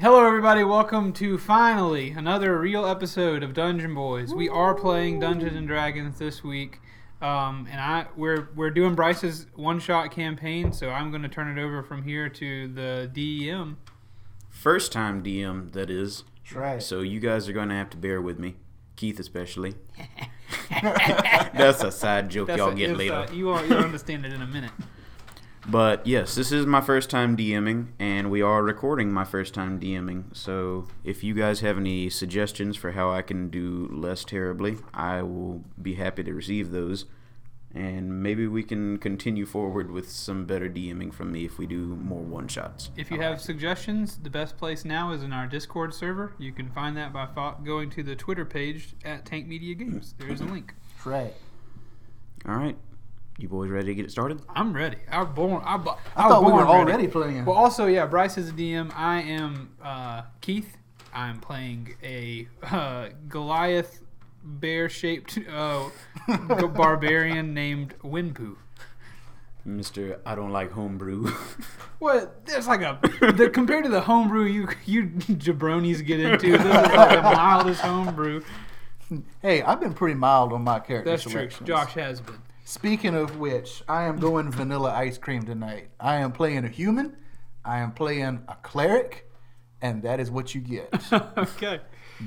Hello, everybody. Welcome to finally another real episode of Dungeon Boys. We are playing Dungeons and Dragons this week, um, and I we're we're doing Bryce's one shot campaign. So I'm going to turn it over from here to the DM. First time DM, that is. That's right. So you guys are going to have to bear with me. Keith, especially. That's a side joke That's y'all a- get it's, later. uh, you will you'll understand it in a minute. But yes, this is my first time DMing, and we are recording my first time DMing. So if you guys have any suggestions for how I can do less terribly, I will be happy to receive those. And maybe we can continue forward with some better DMing from me if we do more one shots. If you have suggestions, the best place now is in our Discord server. You can find that by fo- going to the Twitter page at Tank Media Games. There's a link. That's right. All right, you boys ready to get it started? I'm ready. I was born. I, bo- I, was thought we were born ready. already playing. Well, also, yeah, Bryce is a DM. I am uh, Keith. I'm playing a uh, Goliath bear-shaped uh, barbarian named Winpoo. Mister, I don't like homebrew. What? There's like a the, compared to the homebrew you you jabronis get into. This is like the mildest homebrew. hey, I've been pretty mild on my character That's true. Josh has been. Speaking of which, I am going vanilla ice cream tonight. I am playing a human. I am playing a cleric, and that is what you get. okay.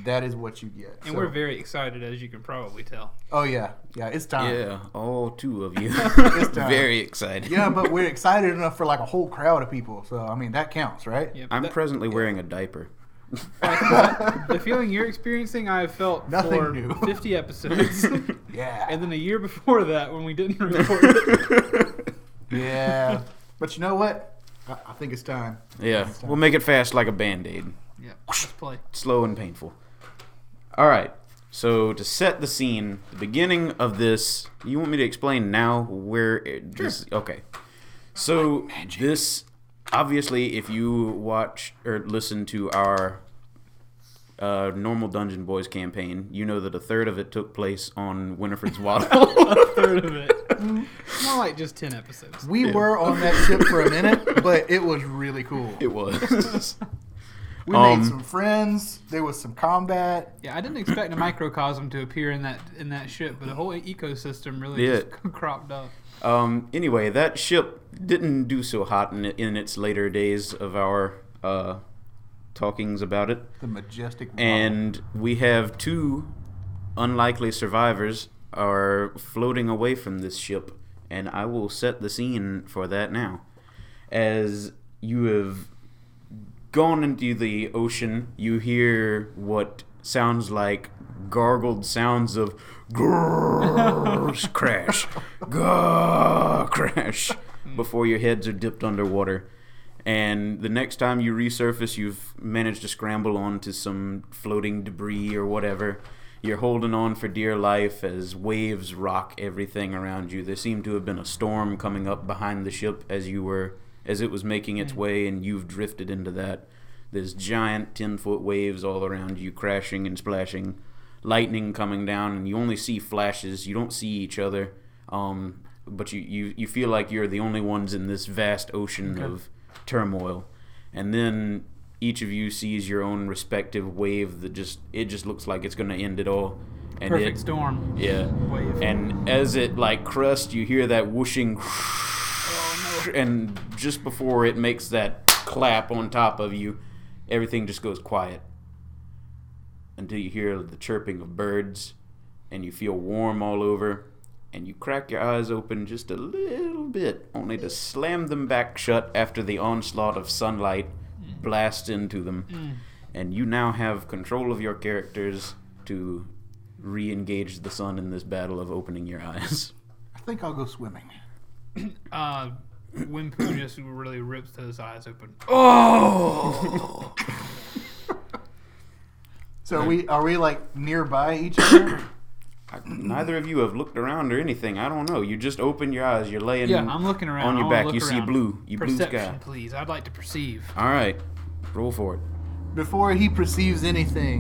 that is what you get. And So- we're very excited, as you can probably tell. Oh yeah, yeah. It's time. yeah, all two of you. time. Very excited. Yeah, but we're excited enough for like a whole crowd of people. So I mean that counts, right? Yeah, I'm that- presently wearing a diaper. The feeling you're experiencing, I've felt Nothing for new. 50 episodes. Yeah. And then a year before that, when we didn't record it. yeah. But you know what? I, I think it's time. Yeah, we'll make it fast like a band aid. Yeah, let's play. Slow and painful. All right. So to set the scene, the beginning of this, you want me to explain now where it, this? Okay. So this, obviously, if you watch or listen to our uh, normal Dungeon Boys campaign, you know that a third of it took place on Winifred's Waddle. A third of it. More like just 10 episodes. We were on that ship for a minute, but it was really cool. it was. We Um, made some friends. There was some combat. Yeah, I didn't expect a microcosm to appear in that in that ship, but a whole ecosystem really Yeah. just cropped up. Um, anyway, that ship didn't do so hot in, in its later days of our uh, talkings about it. The majestic. And we have two unlikely survivors are floating away from this ship, and I will set the scene for that now. As you have gone into the ocean, you hear what sounds like gargled sounds of grrrr, crash, crash, before your heads are dipped underwater. And the next time you resurface, you've managed to scramble onto some floating debris or whatever. You're holding on for dear life as waves rock everything around you. There seemed to have been a storm coming up behind the ship as you were as it was making its way and you've drifted into that. There's giant 10 foot waves all around you, crashing and splashing, lightning coming down, and you only see flashes. You don't see each other, um, but you, you, you feel like you're the only ones in this vast ocean of turmoil. And then each of you sees your own respective wave that just, it just looks like it's going to end it all. And Perfect it, storm. yeah. Wave. And as it like crust, you hear that whooshing, Oh, no. and just before it makes that clap on top of you, everything just goes quiet until you hear the chirping of birds, and you feel warm all over, and you crack your eyes open just a little bit, only to slam them back shut after the onslaught of sunlight blasts into them. And you now have control of your characters to re-engage the sun in this battle of opening your eyes. I think I'll go swimming. Uh, Winpoo just really rips those eyes open. Oh! So are we are we like nearby each other? I- Neither of you have looked around or anything. I don't know. You just open your eyes. You're laying Yeah, I'm looking around. on your back. You see around. blue. You blue Perception, sky. please. I'd like to perceive. All right, roll for it. Before he perceives anything,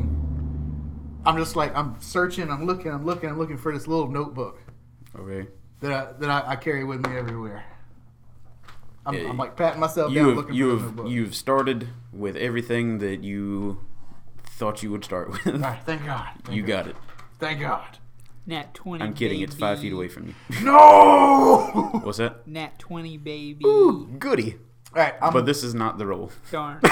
I'm just like I'm searching. I'm looking. I'm looking. I'm looking for this little notebook Okay. that I, that I, I carry with me everywhere. I'm, Uh, I'm like patting myself You down, have looking you for the have notebook. you've started with everything that you thought you would start with. All right, thank God. Thank you God. got it. Thank God. Nat 20. I'm kidding. It's five feet away from you. No. What's that? Nat 20, baby. Ooh, goody. All right, I'm, But this is not the roll. Darn.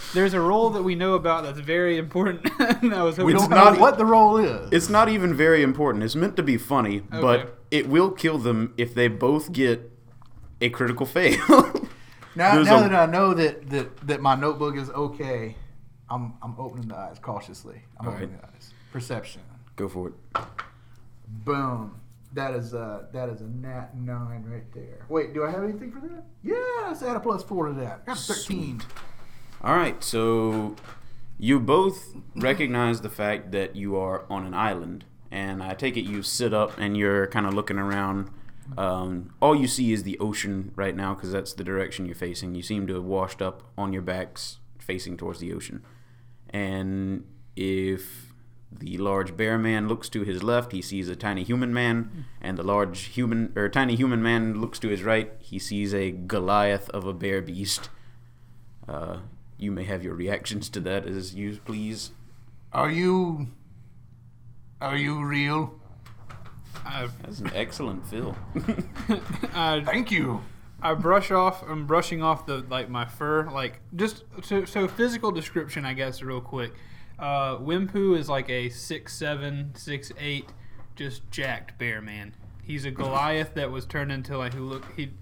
There's a role that we know about that's very important. and I was we hoping don't It's know not- what the role is. It's not even very important. It's meant to be funny, Okay. but it will kill them if they both get a critical fail. Now, now a- that I know that, that that my notebook is okay, I'm I'm opening the eyes cautiously. I'm opening right. the eyes. Perception. Go for it. Boom. That is a that is a nat nine right there. Wait, do I have anything for that? Yes, add a plus four to that. Got a thirteen. All right, so you both recognize the fact that you are on an island, and I take it you sit up and you're kind of looking around. Um, all you see is the ocean right now because that's the direction you're facing. You seem to have washed up on your backs, facing towards the ocean. And if the large bear man looks to his left, he sees a tiny human man, and the large human or tiny human man looks to his right, he sees a Goliath of a bear beast. Uh, you may have your reactions to that as you please. Are you are you real? I, That's an excellent fill. I, Thank you. I brush off. I'm brushing off the like my fur. Like just so so physical description, I guess, real quick. Uh, Wimpu is like a six seven, six eight, just jacked bear man. He's a Goliath that was turned into like who look he.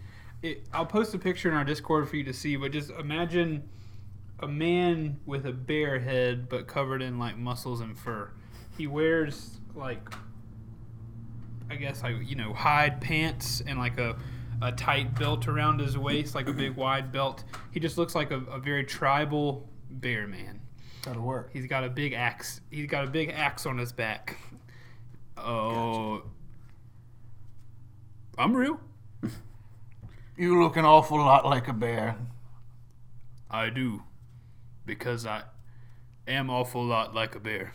It, I'll post a picture in our Discord for you to see, but just imagine a man with a bear head but covered in like muscles and fur. He wears like I guess like you know hide pants and like a a tight belt around his waist, like a big wide belt. He just looks like a, a very tribal bear man. That'll work. He's got a big axe. He's got a big axe on his back. Oh, I'm real. You look an awful lot like a bear. I do, because I am awful lot like a bear.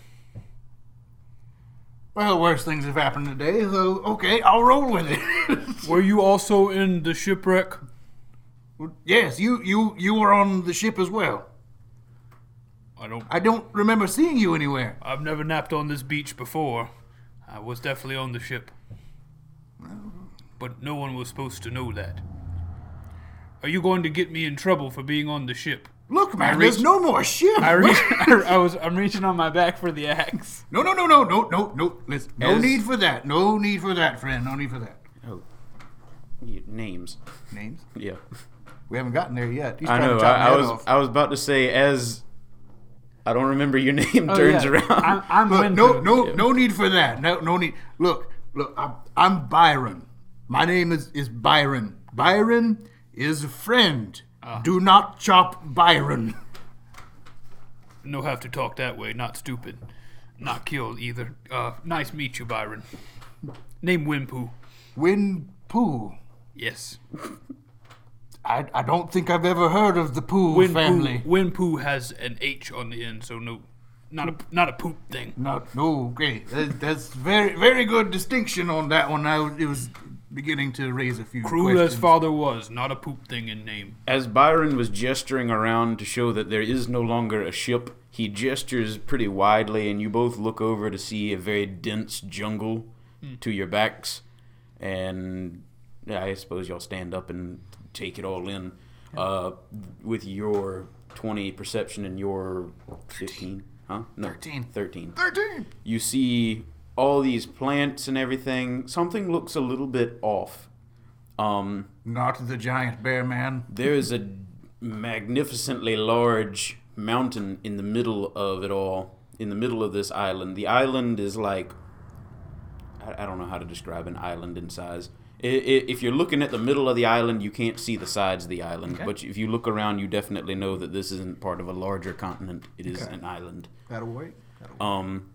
Well, worse things have happened today, so okay, I'll roll with it. Were you also in the shipwreck? yes, you you you were on the ship as well. I don't. I don't remember seeing you anywhere. I've never napped on this beach before. I was definitely on the ship. But no one was supposed to know that. Are you going to get me in trouble for being on the ship? Look, man, I there's no more ship. I reach, I was I'm reaching on my back for the axe. No, no, no, no, no, no, no. Listen, no As- need for that. No need for that, friend. No need for that. Oh, names. Names? Yeah, We haven't gotten there yet. He's I know. to I, I was off. I was about to say as I don't remember your name Oh, turns yeah. around. I'm, I'm Look, no, no, no need for that. No, no need. Look, look. I'm, I'm Byron. My name is is Byron. Byron is a friend. Ah. Do not chop Byron. No have to talk that way. Not stupid. Not killed either. Uh, nice meet you, Byron. Name Wimpu. Win Pooh. Yes. I, I don't think I've ever heard of the Pooh Winpu, family. Winpu has an H on the end, so no, not a not a poop thing. No, no, okay. That, that's very, very good distinction on that one. I it was beginning to raise a few Cruel as father was, not a poop thing in name. As Byron was gesturing around to show that there is no longer a ship, he gestures pretty widely, and you both look over to see a very dense jungle to your backs. And I suppose y'all stand up and take it all in. Uh, with your 20 perception and your 15, huh? No, 13. 13. Thirteen. You see all these plants and everything. Something looks a little bit off. Um, Not the giant bear man. there is a magnificently large mountain in the middle of it all, in the middle of this island. The island is like I, I don't know how to describe an island in size. I, I, if you're looking at the middle of the island, you can't see the sides of the island. Okay. But if you look around, you definitely know that this isn't part of a larger continent. It is Okay. an island. That'll wait. That'll wait. Um,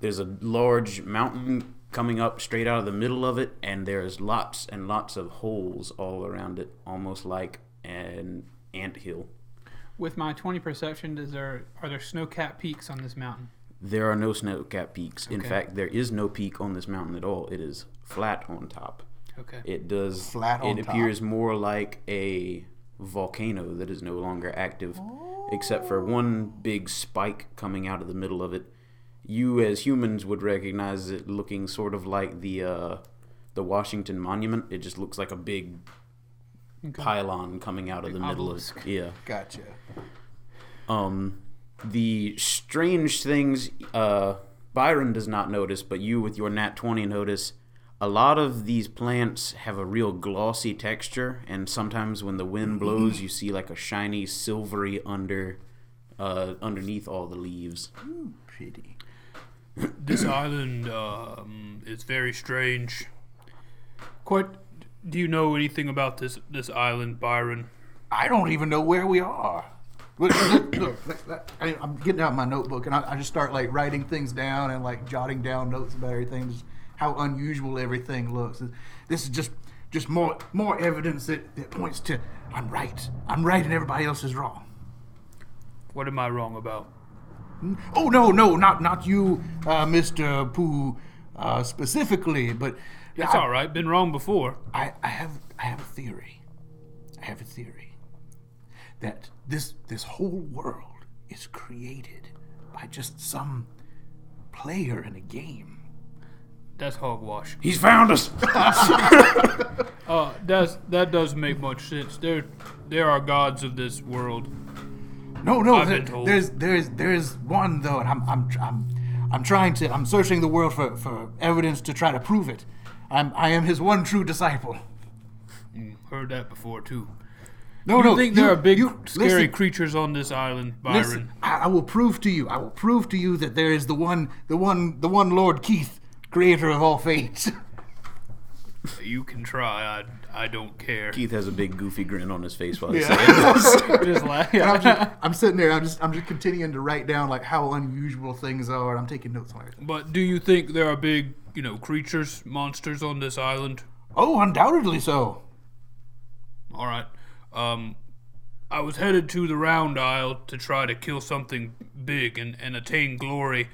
there's a large mountain coming up straight out of the middle of it, and there's lots and lots of holes all around it, almost like an ant hill. With my 20 perception, is there are there snow-capped peaks on this mountain? There are no snow-capped peaks. In fact, there is no peak on this mountain at all. It is flat on top. Okay. It does. Flat on it top? appears more like a volcano that is no longer active, except for one big spike coming out of the middle of it. You, as humans, would recognize it looking sort of like the uh, the Washington Monument. It just looks like a big Okay. pylon coming out of Big the middle obelisk. of yeah. Gotcha. Um, the strange things uh, Byron does not notice, but you with your nat 20 notice. A lot of these plants have a real glossy texture, and sometimes when the wind blows, you see like a shiny, silvery under uh, underneath all the leaves. Ooh, pretty. This island um, is very strange. Quite. Do you know anything about this this island, Byron? I don't even know where we are. Look, look, look, look, look, I, I'm getting out my notebook and I, I just start like writing things down and like jotting down notes about everything, just how unusual everything looks. This is just just more more evidence that, that points to I'm right. I'm right and everybody else is wrong. What am I wrong about? Oh no, no, not not you, uh, Mister Pooh, uh, specifically, but It's I, all right. Been wrong before. I, I have I have a theory. I have a theory that this this whole world is created by just some player in a game. That's hogwash. He's found us! Uh, that's that does make much sense. There, there are gods of this world. No, no, there- there's there's there's one though, and I'm I'm I'm I'm trying to I'm searching the world for, for evidence to try to prove it. I'm I am his one true disciple. Heard that before too. No, no you no, think there are big, you- scary listen, creatures on this island, Byron? Listen, I, I will prove to you. I will prove to you that there is the one, the one, the one Lord Keith, creator of all fates. You can try. I, I don't care. Keith has a big goofy grin on his face while he's Yeah. saying this. Just laugh. And I'm, just, I'm sitting there. I'm just, I'm just continuing to write down like how unusual things are, and I'm taking notes on it. But do you think there are big, you know, creatures, monsters on this island? Oh, undoubtedly so. All right. Um, I was headed to the Round Isle to try to kill something big and, and attain glory,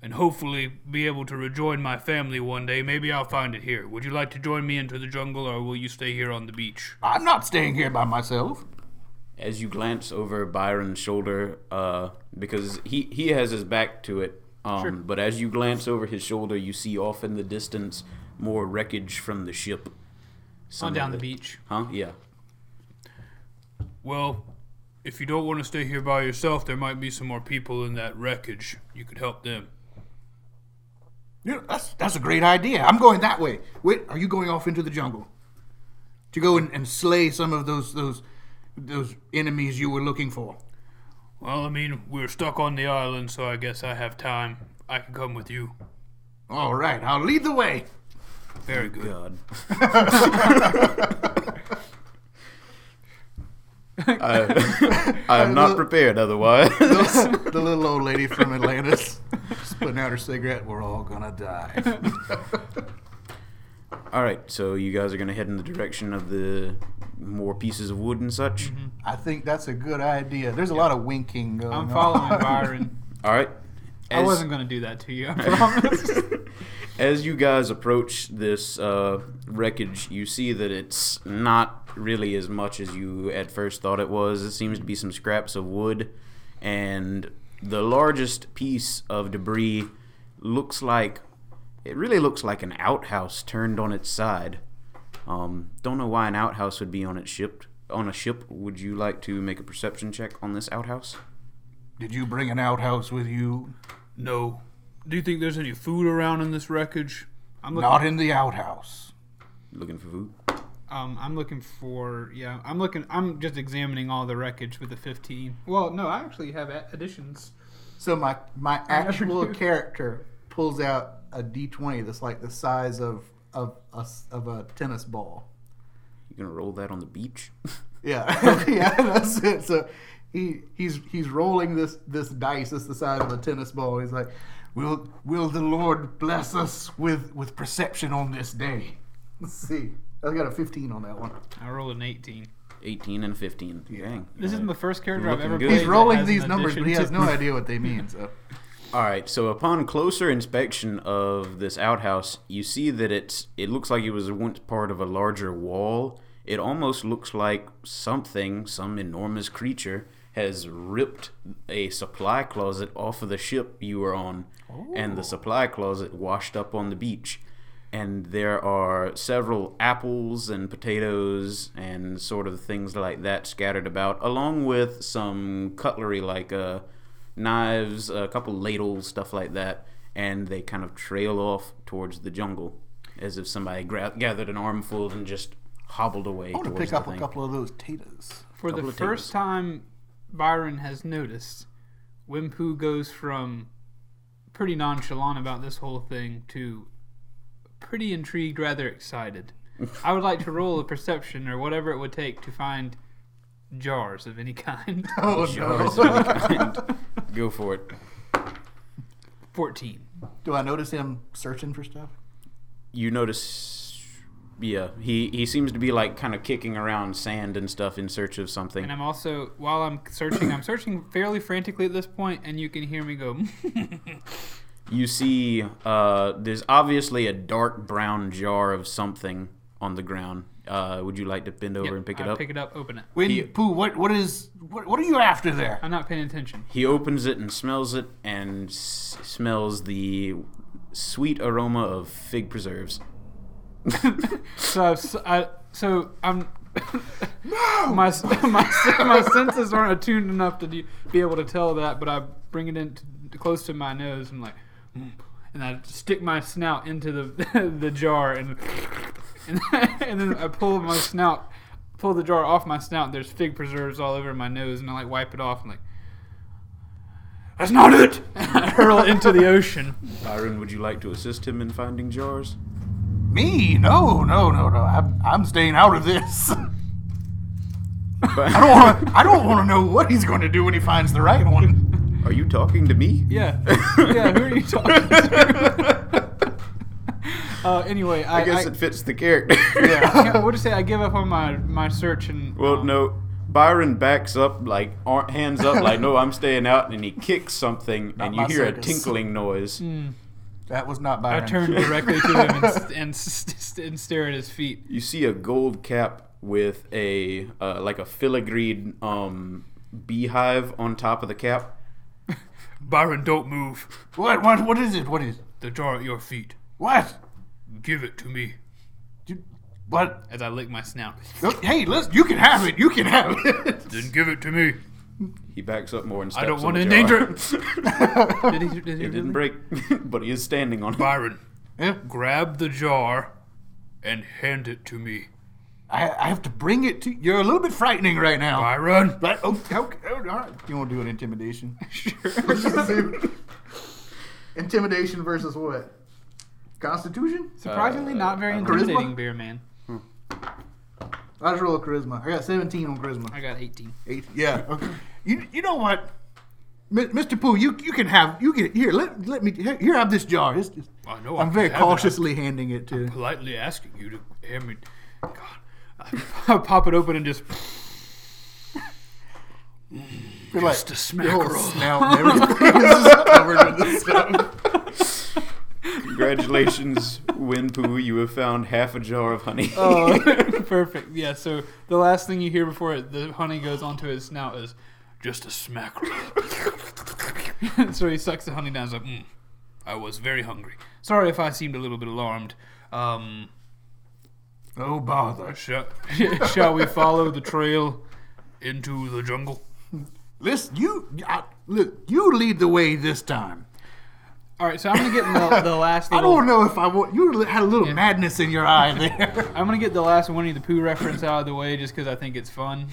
and hopefully be able to rejoin my family one day. Maybe I'll find it here. Would you like to join me into the jungle, or will you stay here on the beach? I'm not staying here by myself. As you glance over Byron's shoulder, uh, because he, he has his back to it, um, but as you glance over his shoulder, you see off in the distance more wreckage from the ship. Some On down the beach. Huh? Yeah. Well, if you don't want to stay here by yourself, there might be some more people in that wreckage. You could help them. Yeah, that's that's a great idea. I'm going that way. Wait, are you going off into the jungle to go and, and slay some of those those those enemies you were looking for? Well, I mean, we're stuck on the island, so I guess I have time. I can come with you. All right, I'll lead the way. Very good. God. I, I am not prepared otherwise. the, the little old lady from Atlantis, just putting out her cigarette. We're all gonna die. All right, so you guys are gonna head in the direction of the more pieces of wood and such. I think that's a good idea. There's a lot of winking going I'm on. following Byron. All right. I wasn't going to do that to you, I promise. As you guys approach this uh, wreckage, you see that it's not really as much as you at first thought it was. It seems to be some scraps of wood, and the largest piece of debris looks like it really looks like an outhouse turned on its side. Um, don't know why an outhouse would be on its ship. On a ship, would you like to make a perception check on this outhouse? Did you bring an outhouse with you? no. Do you think there's any food around in this wreckage? I'm looking, Not in the outhouse. Looking for food. Um, I'm looking for yeah. I'm looking. I'm just examining all the wreckage with the 15. Well, no, I actually have additions. So my my actual character pulls out a d20 that's like the size of of a, s- of a tennis ball. You gonna roll that on the beach? Yeah, yeah, that's it. So he he's he's rolling this this dice that's the size of a tennis ball. He's like, "Will will the Lord bless us with with perception on this day?" Let's see. I got a 15 on that one. I rolled an 18. 18 and 15. Yeah. Dang. This is Alright. the first character I've ever good. played. He's that rolling has an these numbers, but he has no idea what they mean. So All right. So upon closer inspection of this outhouse, you see that it's it looks like it was once part of a larger wall. It almost looks like something, some enormous creature, has ripped a supply closet off of the ship you were on, and the oh. supply closet washed up on the beach. And there are several apples and potatoes and sort of things like that scattered about, along with some cutlery like uh, knives, a couple ladles, stuff like that. And they kind of trail off towards the jungle as if somebody gra- gathered an armful and just hobbled away I want to pick the up a couple of those taters. For the first tables. time Byron has noticed, Wimpu goes from pretty nonchalant about this whole thing to pretty intrigued, rather excited. I would like to roll a perception or whatever it would take to find jars of any kind. Oh Jars no! of any kind. Go for it. 14. Do I notice him searching for stuff? You notice, yeah, he he seems to be like kind of kicking around sand and stuff in search of something. And I'm also, while I'm searching, I'm searching fairly frantically at this point, and you can hear me go, You see, uh, there's obviously a dark brown jar of something on the ground. Uh, would you like to bend over Yep, and pick it I up? Pick it up, open it. When He- Pooh, what what is what, what are you after there? I'm not paying attention. He opens it and smells it, and s- smells the sweet aroma of fig preserves. So, I've so I'm. my, my my senses aren't attuned enough to do, be able to tell that, but I bring it in to, close to my nose and like, and I stick my snout into the the jar and and, and then I pull my snout, pull the jar off my snout. There's fig preserves all over my nose, and I like wipe it off and like. That's not it! I hurl it into the ocean. Byron, would you like to assist him in finding jars? Me? No, no, no, no. I'm, I'm staying out of this. But- I don't want. I don't want to know what he's going to do when he finds the right one. Are you talking to me? Yeah. Yeah, who are you talking to? uh, anyway, I, I guess I, it fits the character. yeah, what to say? I give up on my, my search and. Well, um, no. Byron backs up, like ar- hands up, like no, I'm staying out, and he kicks something, Not and you my hear a tinkling noise. That was not Byron. I Byron. turn directly to him and, s- and, s- and stare at his feet. You see a gold cap with a uh, like a filigreed um, beehive on top of the cap. Byron, don't move. What? What? What is it? What is? it? The jar at your feet. What? Give it to me. You, what? As I lick my snout. Hey, listen. You can have it. You can have it. Then give it to me. He backs up more and steps I don't want to endanger it. did he, did he It really? didn't break, but he is standing on it. Byron, Yeah, grab the jar and hand it to me. I, I have to bring it to. You're a little bit frightening right now. Byron. But oh, okay, oh, all right. You want to do an intimidation? Sure. intimidation versus what? Constitution? Surprisingly, not very Uh, intimidating, charisma? beer man. I just roll a charisma. I got 17 on charisma. I got 18. Eight. Yeah. Okay. You you know what, Mi- Mr. Pooh, you you can have you can here. Let let me here. here have this jar. It's just- I know. I'm I very have it. cautiously handing it to. politely asking you to hand me. God, I pop it open and just. Feel like Just a your whole smackerel. snout and everything is just covered with this stuff. Congratulations, Winpoo. You have found half a jar of honey. Oh, perfect. Yeah. So the last thing you hear before it, the honey goes onto his snout is just a smackerel. so he sucks the honey down. He's like, mm, I was very hungry. Sorry if I seemed a little bit alarmed. Um, Oh bother! shall, shall we follow the trail into the jungle? Listen, you I, look. You lead the way this time. All right. So I'm gonna get the, the last. I don't know if I want. You had a little Yeah. madness in your eye there. I'm gonna get the last Winnie the Pooh reference out of the way just because I think it's fun,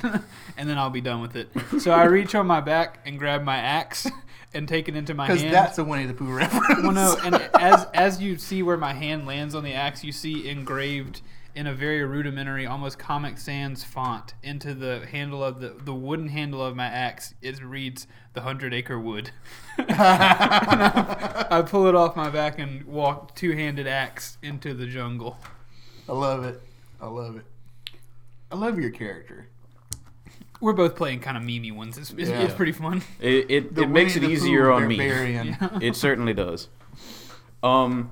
and then I'll be done with it. So I reach on my back and grab my axe and take it into my Because hand. that's a Winnie the Pooh reference. well, no, and as as you see where my hand lands on the axe, you see engraved in a very rudimentary, almost Comic Sans font into the handle of the the wooden handle of my axe. It reads "The Hundred Acre Wood." I pull it off my back and walk two handed axe into the jungle. I love it. I love it. I love your character. We're both playing kind of memey ones. It's, it's, it's pretty fun. It it, it makes it easier on me. barbarian. It certainly does. Um,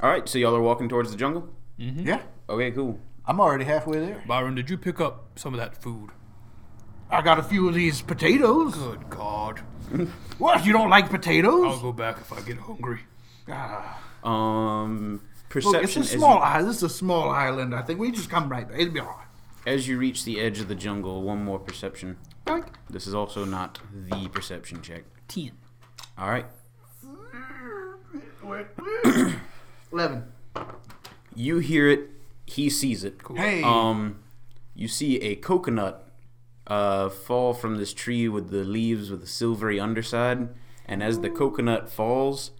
all right. So y'all are walking towards the jungle. Yeah, Okay, cool. I'm already halfway there. Byron, did you pick up some of that food? I got a few of these potatoes. Good God. What? You don't like potatoes? I'll go back if I get hungry. Ah. Um, Look, perception it's a as you- small island. This is a small island. I think we just come right back. It'll be all right. As you reach the edge of the jungle, one more perception. Boink. This is also not the perception check. Ten. All right. Eleven. You hear it. He sees it. Hey. Um, you see a coconut uh, fall from this tree with the leaves with the silvery underside, and as the coconut falls,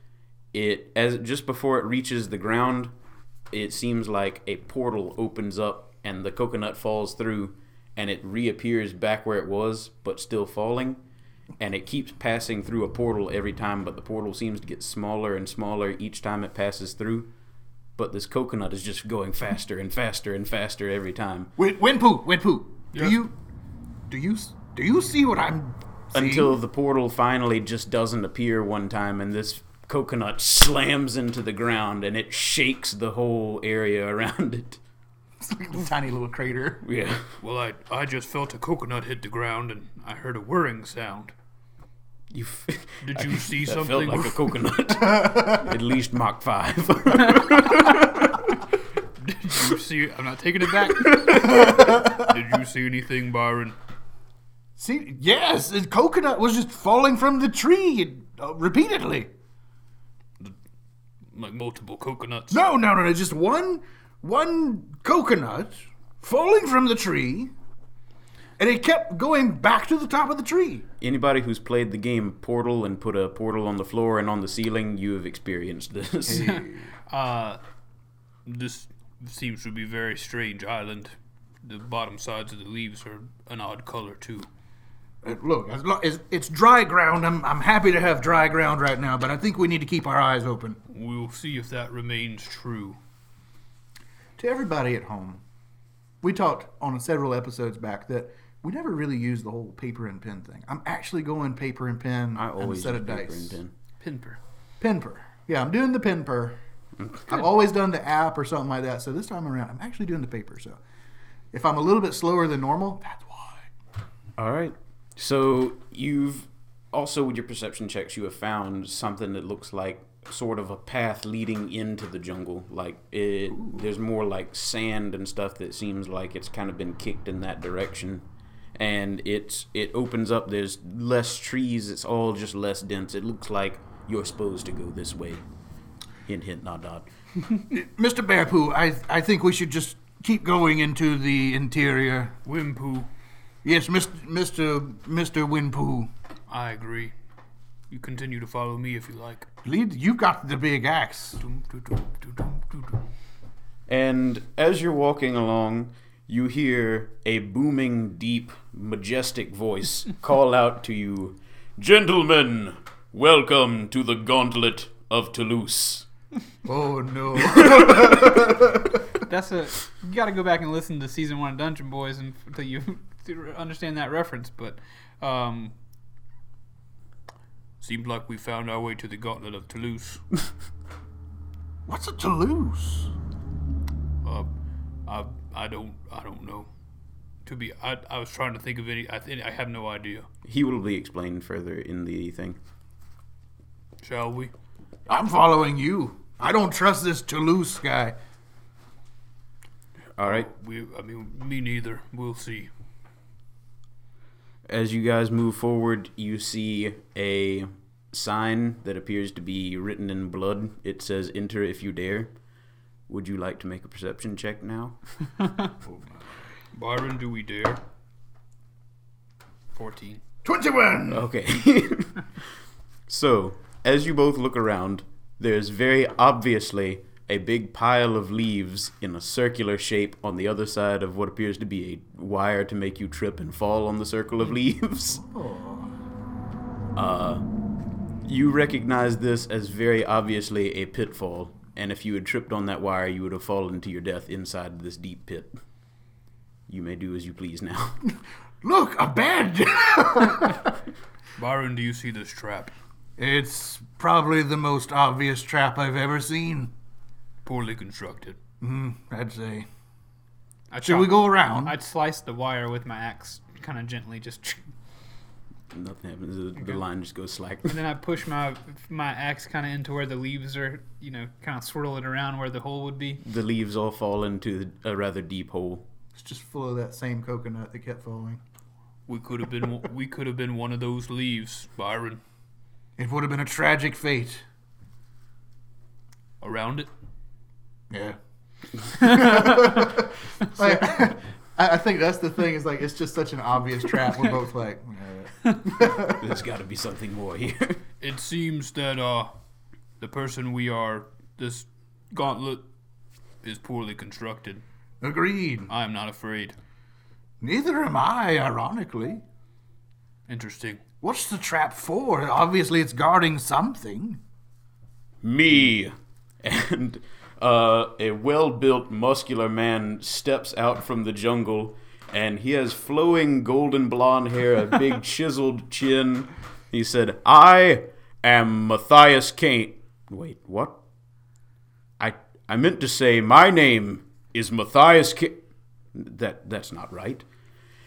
it as just before it reaches the ground, it seems like a portal opens up and the coconut falls through, and it reappears back where it was, but still falling. And it keeps passing through a portal every time, but the portal seems to get smaller and smaller each time it passes through. But this coconut is just going faster and faster and faster every time. Win, Winpoo, Winpoo. Do Yeah. you, do you, do you see what I'm seeing? until the portal finally just doesn't appear one time and this coconut slams into the ground and it shakes the whole area around it. It's like a tiny little crater. Yeah. Well, I I just felt a coconut hit the ground and I heard a whirring sound. You f- Did you see that something? felt like a coconut. At least Mach 5. Did you see? I'm not taking it back. Did you see anything, Byron? See, yes, the coconut was just falling from the tree uh, repeatedly. Like multiple coconuts? No, no, no, no, just one, one coconut falling from the tree, and it kept going back to the top of the tree. Anybody who's played the game Portal and put a portal on the floor and on the ceiling, you have experienced this. Uh, this seems to be a very strange island. The bottom sides of the leaves are an odd color too. Uh, Look, as lo- as it's dry ground. I'm, I'm happy to have dry ground right now, but I think we need to keep our eyes open. We'll see if that remains true. To everybody at home, we talked on several episodes back that we never really used the whole paper and pen thing. I'm actually going paper and pen I and a always set use of paper dice. and pen. Pinper. Pinper. Yeah, I'm doing the pinper. I've always done the app or something like that. So this time around, I'm actually doing the paper. So if I'm a little bit slower than normal, that's why. All right. So you've also with your perception checks, you have found something that looks like sort of a path leading into the jungle. Like it, there's more like sand and stuff that seems like it's kind of been kicked in that direction, and it's it opens up. There's less trees. It's all just less dense. It looks like you're supposed to go this way. Hint, hint, nod, nod. Mr. Bearpoo, I I think we should just keep going into the interior. Wimpoo. Yes, Mr. Mr. Mr. Winpoo. I agree. You continue to follow me if you like. Lead, you've got the big axe. And as you're walking along, you hear a booming, deep, majestic voice call out to you, Gentlemen, welcome to the Gauntlet of Toulouse. Oh no! That's a. You got to go back and listen to season one of Dungeon Boys and until you to understand that reference. But um, seems like we found our way to the Gauntlet of Toulouse. What's a Toulouse? Uh, I I don't I don't know. To be, I, I was trying to think of any. I think I have no idea. He will be explained further in the thing. Shall we? I'm following you. I don't trust this Toulouse guy. All right. We. I mean, me neither. We'll see. As you guys move forward, you see a sign that appears to be written in blood. It says, Enter if you dare. Would you like to make a perception check now? Byron, do we dare? Fourteen. Twenty-one. Okay. so, as you both look around, there's very obviously a big pile of leaves in a circular shape on the other side of what appears to be a wire to make you trip and fall on the circle of leaves. Uh, you recognize this as very obviously a pitfall, and if you had tripped on that wire, you would have fallen to your death inside this deep pit. You may do as you please now. Look, a bed! Byron, do you see this trap? it's probably the most obvious trap I've ever seen. Poorly constructed. Mm, I'd say. I'd Should we go around? I'd slice the wire with my axe, kind of gently, just. Nothing happens. The, the line just goes slack. And then I push my my axe kind of into where the leaves are, you know, kind of swirl it around where the hole would be. The leaves all fall into a rather deep hole. It's just full of that same coconut that kept falling. We could have been we could have been one of those leaves, Byron. It would have been a tragic fate. Around it. Yeah. like, I, I think that's the thing. Is like it's just such an obvious trap. We're both like, "Yeah." There's got to be something more here. It seems that uh, the person we are, this gauntlet, is poorly constructed. Agreed. I am not afraid. Neither am I. Ironically, Interesting. what's the trap for? Obviously, it's guarding something. Me. And uh, a well built, muscular man steps out from the jungle, and he has flowing golden blonde hair, a big chiseled chin. He said, I am Matthias Kane. Wait, what? I, I meant to say, my name is Matthias Kane. That, that's not right.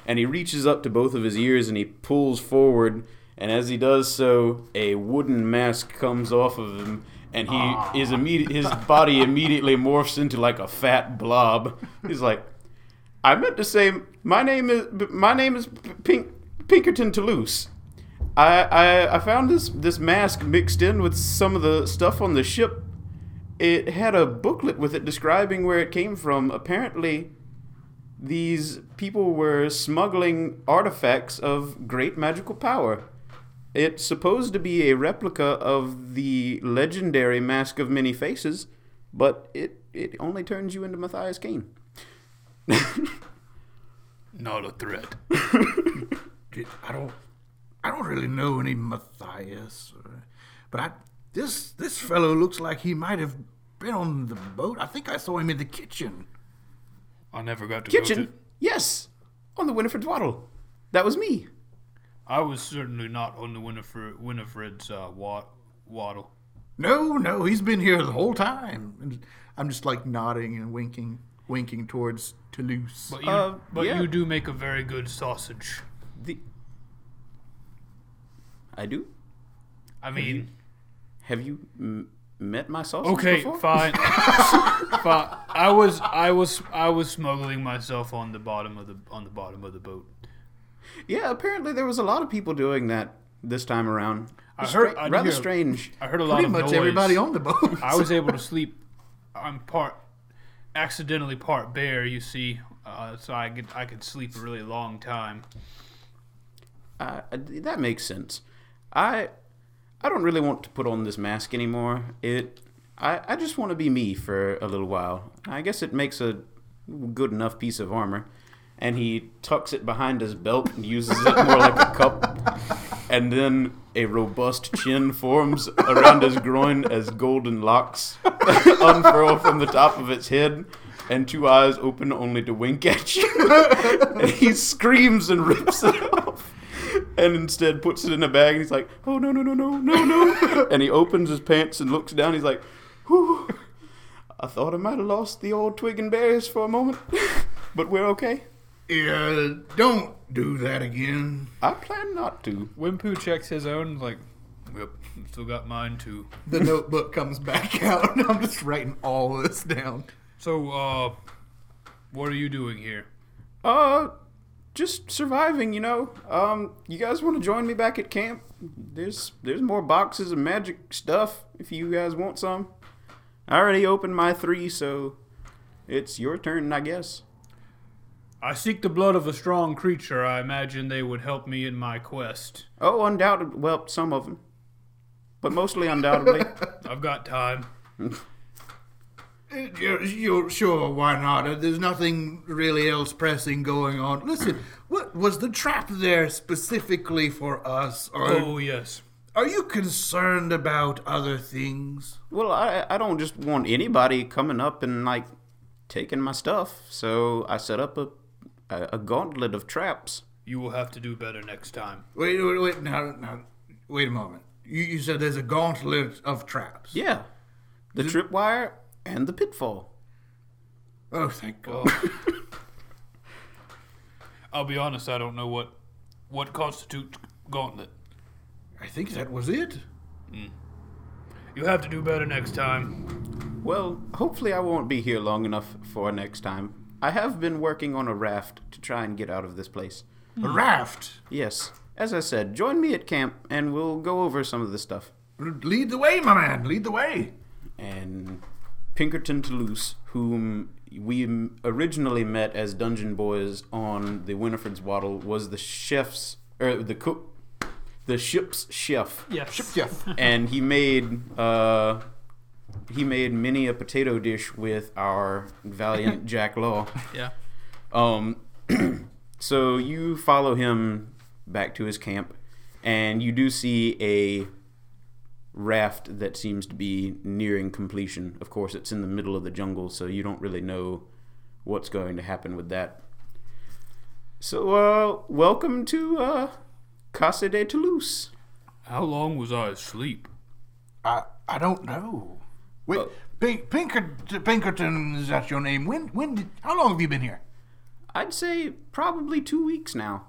And he reaches up to both of his ears and he pulls forward. And as he does so, a wooden mask comes off of him, and he ah. is immediate. His body immediately morphs into like a fat blob. He's like, "I meant to say my name is my name is Pink Pinkerton Toulouse. I, I I found this this mask mixed in with some of the stuff on the ship. It had a booklet with it describing where it came from. Apparently." these people were smuggling artifacts of great magical power. It's supposed to be a replica of the legendary Mask of Many Faces, but it, it only turns you into Matthias Kane. Not a threat. I don't, I don't really know any Matthias, uh, but I this this fellow looks like he might have been on the boat. I think I saw him in the kitchen. I never got to go Kitchen? to. Yes! On the Winifred Waddle. That was me. I was certainly not on the Winifred Winifred's uh, wa- waddle. No, no, he's been here the whole time. And I'm just like nodding and winking, winking towards Toulouse. But you, Uh, but yeah. you do make a very good sausage. The I do? I mean, Have you m- met my sausage okay, before? fine, fine. I was, I was, I was smuggling myself on the bottom of the on the bottom of the boat. Yeah, apparently there was a lot of people doing that this time around. I heard- stra- I rather hear- strange. I heard a lot Pretty of much noise. everybody on the boat. I was able to sleep. I'm part accidentally part bear, you see, uh, so I could I could sleep a really long time. Uh, that makes sense. I I don't really want to put on this mask anymore. It I, I just want to be me for a little while. I guess it makes a good enough piece of armor. And he tucks it behind his belt and uses it more like a cup. And then a robust chin forms around his groin as golden locks unfurl from the top of its head, and two eyes open only to wink at you. and he screams and rips it off and instead puts it in a bag and he's like, oh no no no no no no and he opens his pants and looks down, he's like, Whew, I thought I might have lost the old twig and berries for a moment. but we're okay. yeah, don't do that again. I plan not to. Wimpu checks his own, like, yep, still got mine too. The notebook comes back out, and I'm just writing all this down. So, uh, what are you doing here? Uh just surviving, you know. Um you guys want to join me back at camp? There's there's more boxes of magic stuff if you guys want some. I already opened my 3, so it's your turn, I guess. I seek the blood of a strong creature. I imagine they would help me in my quest. Oh, undoubtedly. Well, some of them, but mostly undoubtedly. I've got time. Uh, You're, you're sure? Why not? Uh, There's nothing really else pressing going on. Listen, what was the trap there specifically for us, or Oh yes. are you concerned about other things? well, I I don't just want anybody coming up and like taking my stuff. So I set up a a, a gauntlet of traps. You will have to do better next time. Wait, wait, wait. Now, now, wait a moment. You, you said there's a gauntlet of traps. Yeah, the tripwire and the pitfall. Oh, thank God. I'll be honest, I don't know what what constitutes gauntlet. I think that was it. Hmm. You have to do better next time. Well, hopefully I won't be here long enough for next time. I have been working on a raft to try and get out of this place. A raft. Yes, as I said, join me at camp and we'll go over some of the stuff. Lead the way, my man. Lead the way. And Pinkerton Toulouse, whom we originally met as dungeon boys on the Winifred's Waddle, was the chef's or the cook, the ship's chef, Yes. Jeff. and he made uh, he made many a potato dish with our valiant Jack Law. Yeah. Um, so you follow him back to his camp, and you do see a raft that seems to be nearing completion. Of course, it's in the middle of the jungle, so you don't really know what's going to happen with that. So, uh, welcome to uh, Casa de Toulouse. How long was I asleep? I I don't know. Wait, Oh. Pink, Pinkerton, Pinkerton is that your name? When when did, how long have you been here? I'd say probably two weeks now.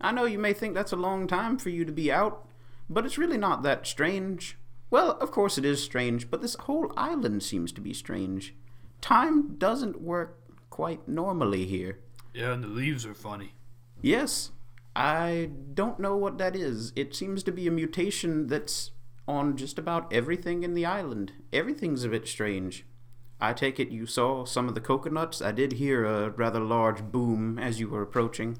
I know you may think that's a long time for you to be out, but it's really not that strange. Well, of course it is strange, but this whole island seems to be strange. Time doesn't work quite normally here. Yeah, and the leaves are funny. Yes, I don't know what that is. It seems to be a mutation that's on just about everything in the island. Everything's a bit strange. I take it you saw some of the coconuts? I did hear a rather large boom as you were approaching.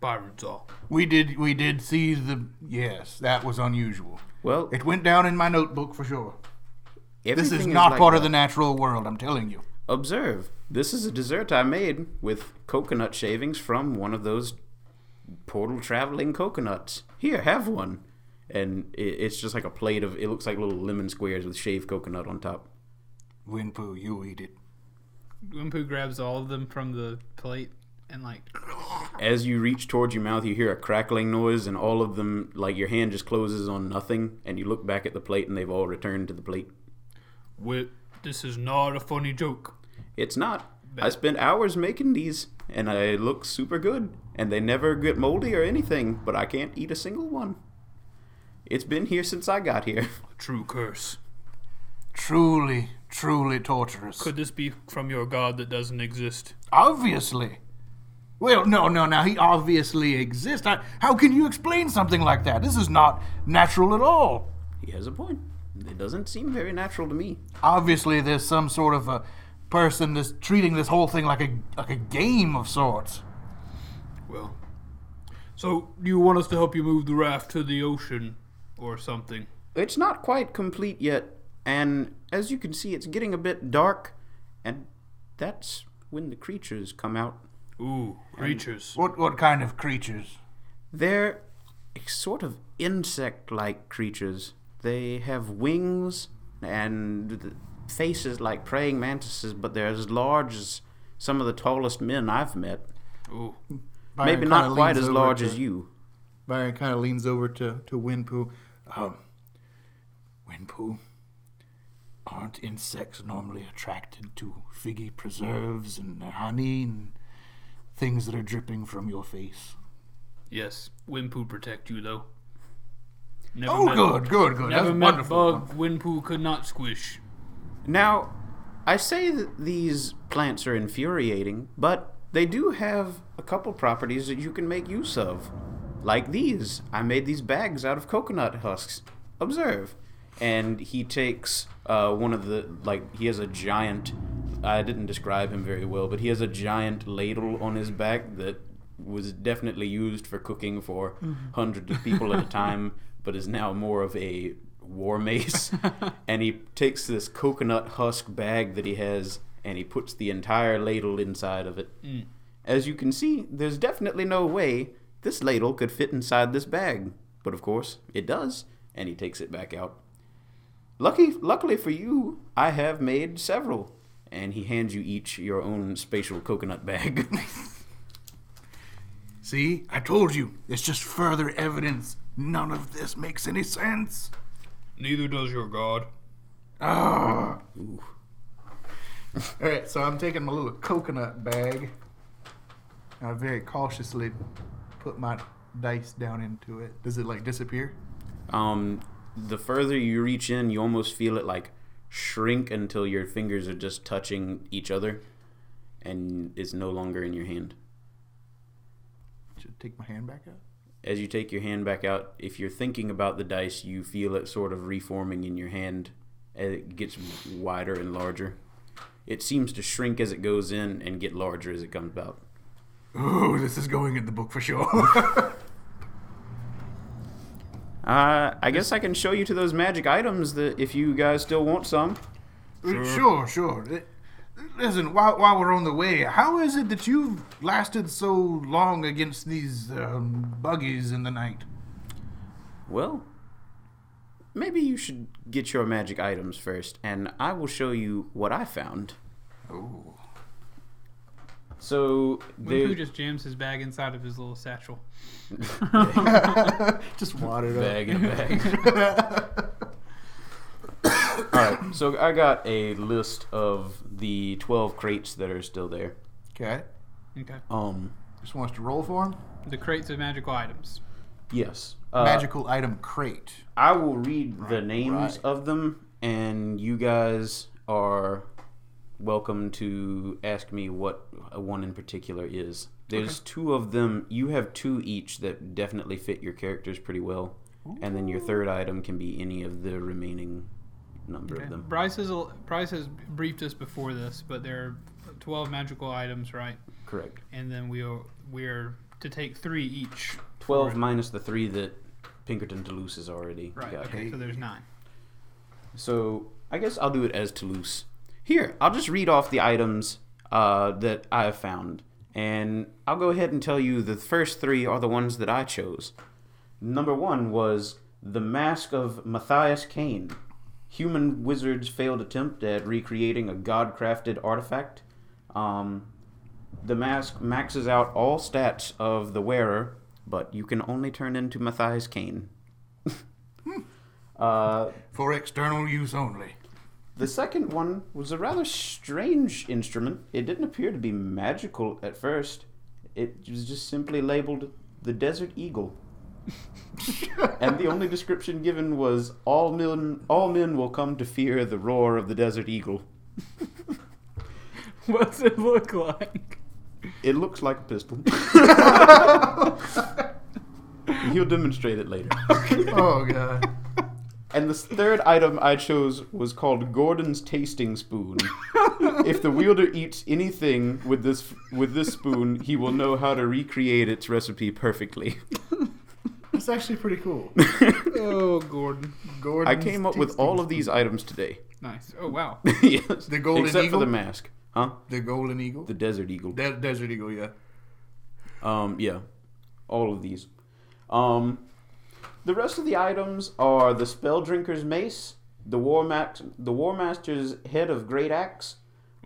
Byron's all. We did we did see the yes, that was unusual. Well, It went down in my notebook for sure. This everything is is not like part of the natural world, I'm telling you. Observe, this is a dessert I made with coconut shavings from one of those portal traveling coconuts. Here, have one. And it's just like a plate of, it looks like little lemon squares with shaved coconut on top. Wimpu, you eat it. Wimpu grabs all of them from the plate and like As you reach towards your mouth, you hear a crackling noise, and all of them, like your hand just closes on nothing, and you look back at the plate, and they've all returned to the plate. Wit, this is not a funny joke. It's not. I spent hours making these, and I look super good. And they never get moldy or anything, but I can't eat a single one. It's been here since I got here. A true curse. Truly, truly torturous. Could this be from your god that doesn't exist? Obviously. Well, no, no, now he obviously exists. I, how can you explain something like that? This is not natural at all. He has a point. It doesn't seem very natural to me. Obviously, there's some sort of a person that's treating this whole thing like a like a game of sorts. Well, so do you want us to help you move the raft to the ocean or something? It's not quite complete yet, and as you can see, it's getting a bit dark, and that's when the creatures come out. Ooh, creatures. What what kind of creatures? They're sort of insect like creatures. They have wings and faces like praying mantises, but they're as large as some of the tallest men I've met. Ooh, Maybe not quite as large to- as you. Byron kind of leans over to to Wimpu. Um, Wimpu, aren't insects normally attracted to figgy preserves and honey and things that are dripping from your face? yes. Wimpu protect you though. Never Oh, met- good, good, good. Never That's met wonderful. bug Wimpu could not squish. Now, I say that these plants are infuriating, but they do have a couple properties that you can make use of. Like these. I made these bags out of coconut husks. Observe. And he takes uh, one of the, like, he has a giant, I didn't describe him very well, but he has a giant ladle on his back that was definitely used for cooking for mm-hmm. hundreds of people at a time, but is now more of a war mace. and he takes this coconut husk bag that he has and he puts the entire ladle inside of it. Mm. As you can see, there's definitely no way this ladle could fit inside this bag. But of course, it does, and he takes it back out. Lucky, luckily for you, I have made several. And he hands you each your own spatial coconut bag. See, I told you. It's just further evidence. None of this makes any sense. Neither does your god. Ah. All right, so I'm taking my little coconut bag. I very cautiously put my dice down into it. Does it like disappear? Um, the further you reach in, you almost feel it like shrink until your fingers are just touching each other, and is no longer in your hand. Should I take my hand back out. As you take your hand back out, if you're thinking about the dice, you feel it sort of reforming in your hand as it gets wider and larger. It seems to shrink as it goes in and get larger as it comes out. Ooh, this is going in the book for sure. Uh, I guess I can show you to those magic items that if you guys still want some. sure, sure. Li- Listen, while, while we're on the way, how is it that you've lasted so long against these um, buggies in the night? Well, maybe you should get your magic items first, and I will show you what I found. Oh, So Wimpu there, just jams his bag inside of his little satchel. just watered up. bag and bag. All right, so I got a list of the twelve crates that are still there. Okay. Okay. Um, Just wants to roll for him. The crates of magical items. yes. Uh, Magical item crate. I will read the names right. of them, and you guys are welcome to ask me what one in particular is. There's two of them. You have two each that definitely fit your characters pretty well, and then your third item can be any of the remaining number Okay. of them. Bryce has Bryce has briefed us before this, but there are twelve magical items, right? Correct. And then we'll we're to take three each. Twelve minus the three that Pinkerton Toulouse has already Right. got. Okay. So there's nine. So I guess I'll do it as Toulouse. Here, I'll just read off the items uh, that I have found, and I'll go ahead and tell you the first three are the ones that I chose. Number one was the Mask of Matthias Kane. Human wizard's failed attempt at recreating a god-crafted artifact. Um, the mask maxes out all stats of the wearer, but you can only turn into Matthias Kane. uh, For external use only. The second one was a rather strange instrument. It didn't appear to be magical at first. It was just simply labeled the Desert Eagle. and the only description given was all men all men will come to fear the roar of the Desert Eagle. What's it look like? It looks like a pistol. He'll demonstrate it later. oh god. And the third item I chose was called Gordon's tasting spoon. if the wielder eats anything with this with this spoon, he will know how to recreate its recipe perfectly. That's actually pretty cool. Oh, Gordon. Gordon. I came up with all of these items today. Nice. Oh wow. yes. The golden Except eagle? for the mask. Huh? the golden eagle. The desert eagle. De- desert eagle, yeah. Um, yeah, all of these. Um, the rest of the items are the spell drinker's mace, the war max, the war master's head of great axe.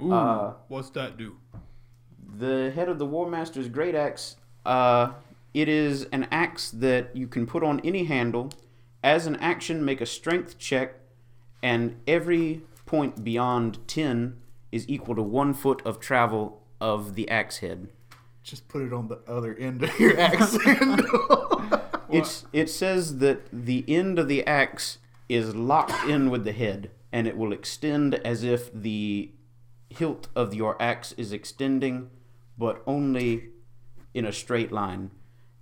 Ooh. Uh, what's that do? The head of the war master's great axe. Uh, it is an axe that you can put on any handle. As an action, make a strength check, and every point beyond ten is equal to one foot of travel of the axe head. Just put it on the other end of your axe handle. It's it says that the end of the axe is locked in with the head, and it will extend as if the hilt of your axe is extending, but only in a straight line.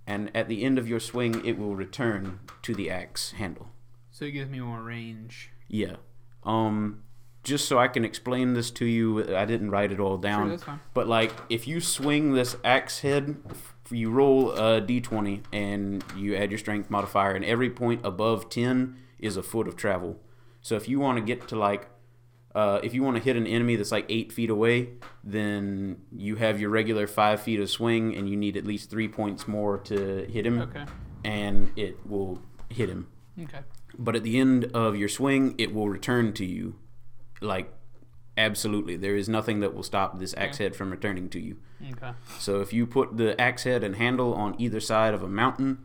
And at the end of your swing, it will return to the axe handle. So it gives me more range. Yeah. Um, just so I can explain this to you, I didn't write it all down. fine. But like, if you swing this axe head, you roll a d20 and you add your strength modifier, and every point above 10 is a foot of travel. So if you want to get to like, uh, if you want to hit an enemy that's like eight feet away, then you have your regular five feet of swing, and you need at least three points more to hit him, Okay. and it will hit him. Okay. But at the end of your swing, it will return to you, like Absolutely, there is nothing that will stop this axe head from returning to you. Okay. So if you put the axe head and handle on either side of a mountain,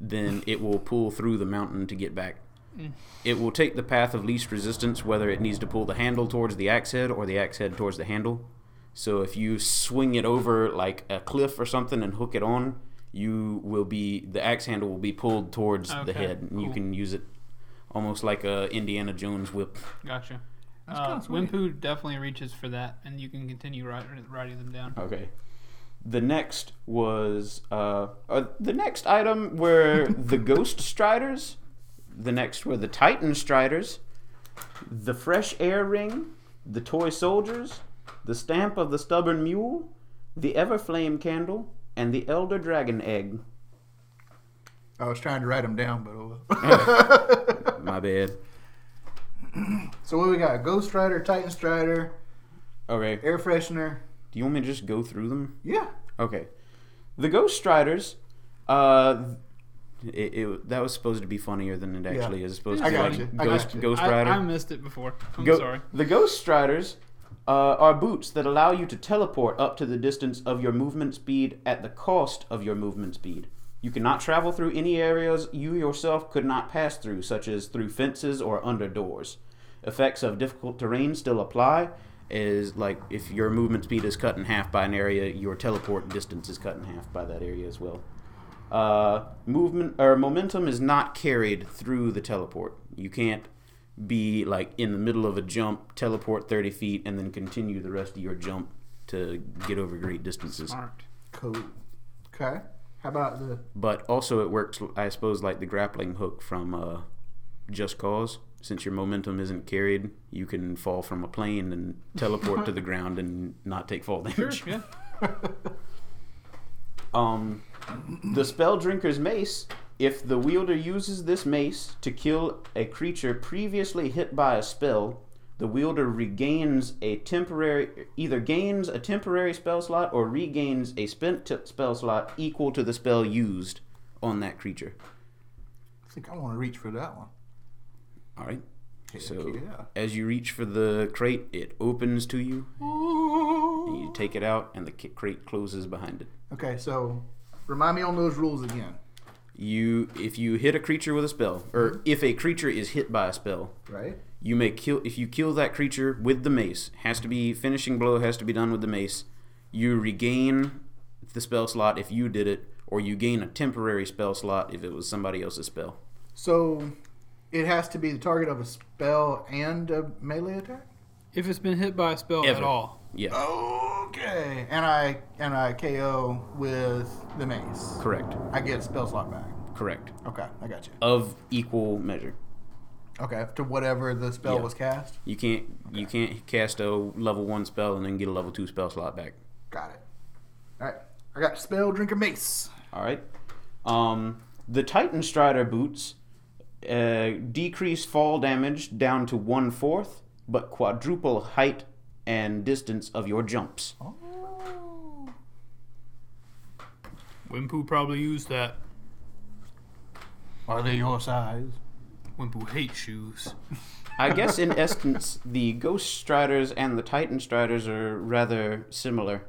then it will pull through the mountain to get back. Mm. It will take the path of least resistance, whether it needs to pull the handle towards the axe head or the axe head towards the handle. So if you swing it over like a cliff or something and hook it on, you will be the axe handle will be pulled towards the head, and you can use it almost like a Indiana Jones whip. Gotcha. That's Uh, kinda. Wimpu definitely reaches for that, and you can continue write, writing them down. Okay. The next was uh, uh the next item were the Ghost Striders. The next were the Titan Striders, the Fresh Air Ring, the Toy Soldiers, the Stamp of the Stubborn Mule, the Everflame Candle, and the Elder Dragon Egg. I was trying to write them down, but oh well. My bad. so what we got? Ghost Rider, Titan Strider, Okay. Air Freshener. Do you want me to just go through them? Yeah. Okay. The Ghost Striders, uh, it, it, that was supposed to be funnier than it Yeah. actually is. Supposed I to be got like you. I Ghost, got you. Ghost I, Rider. I missed it before. I'm Go- sorry. The Ghost Striders uh, are boots that allow you to teleport up to the distance of your movement speed at the cost of your movement speed. You cannot travel through any areas you yourself could not pass through, such as through fences or under doors. Effects of difficult terrain still apply, is like if your movement speed is cut in half by an area, your teleport distance is cut in half by that area as well. Uh, movement or momentum is not carried through the teleport. You can't be like in the middle of a jump, teleport 30 feet, and then continue the rest of your jump to get over great distances. Smart. Cool. Okay. How about the? But also, it works, I suppose, like the grappling hook from uh, Just Cause. Since your momentum isn't carried, you can fall from a plane and teleport to the ground and not take fall Sure. damage. Yeah. Um, the spell drinker's mace. If the wielder uses this mace to kill a creature previously hit by a spell, the wielder regains a temporary, either gains a temporary spell slot or regains a spent t- spell slot equal to the spell used on that creature. I think I want to reach for that one. All right. Heck So yeah. as you reach for the crate, it opens to you. And you take it out, and the crate closes behind it. Okay, so remind me on those rules again. You, if you hit a creature with a spell, or mm-hmm. if a creature is hit by a spell, Right. You may kill. If you kill that creature with the mace, has to be finishing blow has to be done with the mace. You regain the spell slot if you did it, or you gain a temporary spell slot if it was somebody else's spell. So it has to be the target of a spell and a melee attack. If it's been hit by a spell at Ever. all. Yeah, Okay. And I and I KO with the mace. correct, I get spell slot back. correct. Okay, I got you. Of equal measure. Okay, to whatever the spell Yeah. was cast. You can't you can't cast a level one spell and then get a level two spell slot back. Got it. All right, I got spell drinker mace. All right. Um, the Titan Strider boots uh, decrease fall damage down to one fourth, but quadruple height and distance of your jumps. Oh. Wimpu probably used that. Are they your size? Wimpu hates shoes. I guess in essence, the Ghost Striders and the Titan Striders are rather similar.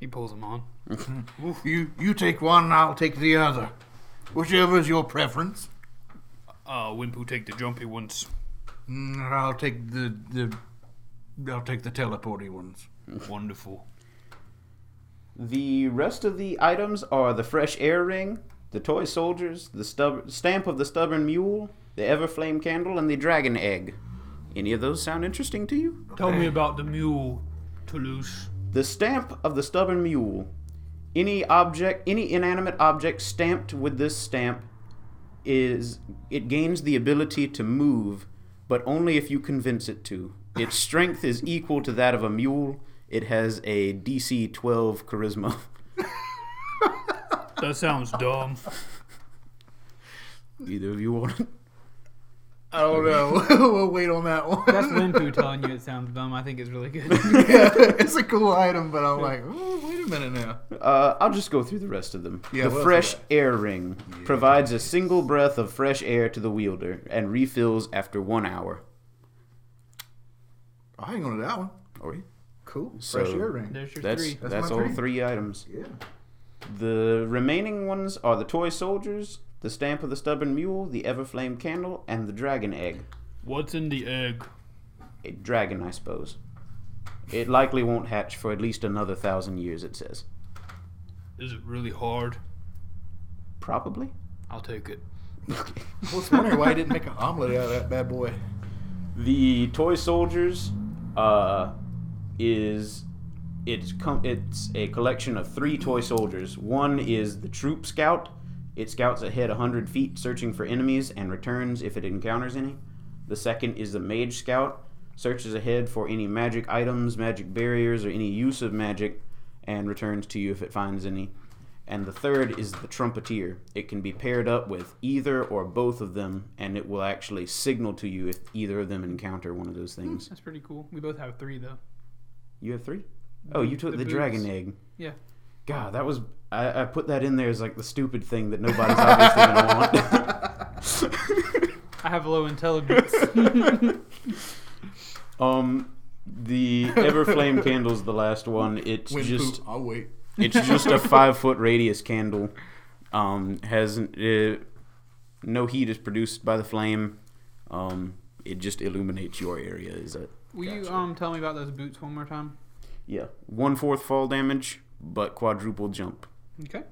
He pulls them on. You you take one, I'll take the other. Whichever is your preference. Uh, Wimpu take the jumpy ones. Mm, I'll take the the I'll take the teleporty ones. Wonderful. The rest of the items are the Fresh Air Ring, the Toy Soldiers, the stub- Stamp of the Stubborn Mule, the Everflame Candle, and the Dragon Egg. Any of those sound interesting to you? Tell me about the mule, Toulouse. The stamp of the stubborn mule. Any object, any inanimate object stamped with this stamp is it gains the ability to move, but only if you convince it to. Its strength is equal to that of a mule. It has a DC 12 charisma. That sounds dumb. Either of you want it? I don't know. we'll wait on that one. That's Wimpu telling you it sounds dumb. I think it's really good. yeah, it's a cool item, but I'm like, oh, wait a minute now. Uh, I'll just go through the rest of them. Yeah, the what else fresh air ring provides a single breath of fresh air to the wielder and refills after one hour. I hang on to that one. Or Cool. So- Fresh air ring. There's your that's three. That's that's, my all three. three items. Yeah. The remaining ones are the toy soldiers, the stamp of the stubborn mule, the everflame candle, and the dragon egg. What's in the egg? A dragon, I suppose. It likely won't hatch for at least another thousand years. It says. Is it really hard? Probably. I'll take it. I was wondering why I didn't make an omelet out of that bad boy. The toy soldiers uh, is it's com- it's a collection of three toy soldiers. One is the troop scout. It scouts ahead 100 feet, searching for enemies, and returns if it encounters any. The second is the mage scout. Searches ahead for any magic items, magic barriers, or any use of magic, and returns to you if it finds any. And the third is the trumpeter. It can be paired up with either or both of them, and it will actually signal to you if either of them encounter one of those things. Hmm, that's pretty cool. We both have three though. You have three? Oh, you took The the, dragon egg. Yeah. God, that was. I, I put that in there as like the stupid thing that nobody's obviously gonna want. I have low intelligence. um, the Everflame candle's the last one. It's Wind just poop. I'll wait. it's just a five foot radius candle. Um, has uh, no heat is produced by the flame. Um, it just illuminates your area. Is it? Will you um tell me about those boots one more time? Yeah, one fourth fall damage, but quadruple jump. Okay.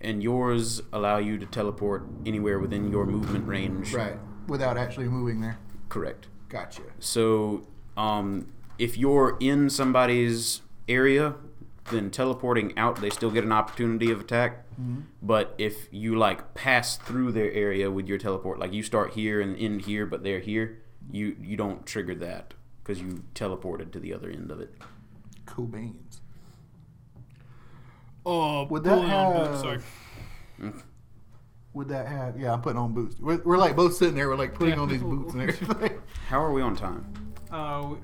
And yours allow you to teleport anywhere within your movement range. Right. Without actually moving there. Correct. Gotcha. So, um, if you're in somebody's area, then teleporting out, they still get an opportunity of attack. But if you like pass through their area with your teleport, like you start here and end here, but they're here, you you don't trigger that because you teleported to the other end of it. Cool beans. Oh, Would that pulling have- boots, sorry. Would that have? Yeah, I'm putting on boots. We're, we're like both sitting there. We're like putting Yeah. on these boots and everything. How are we on time? Uh, we-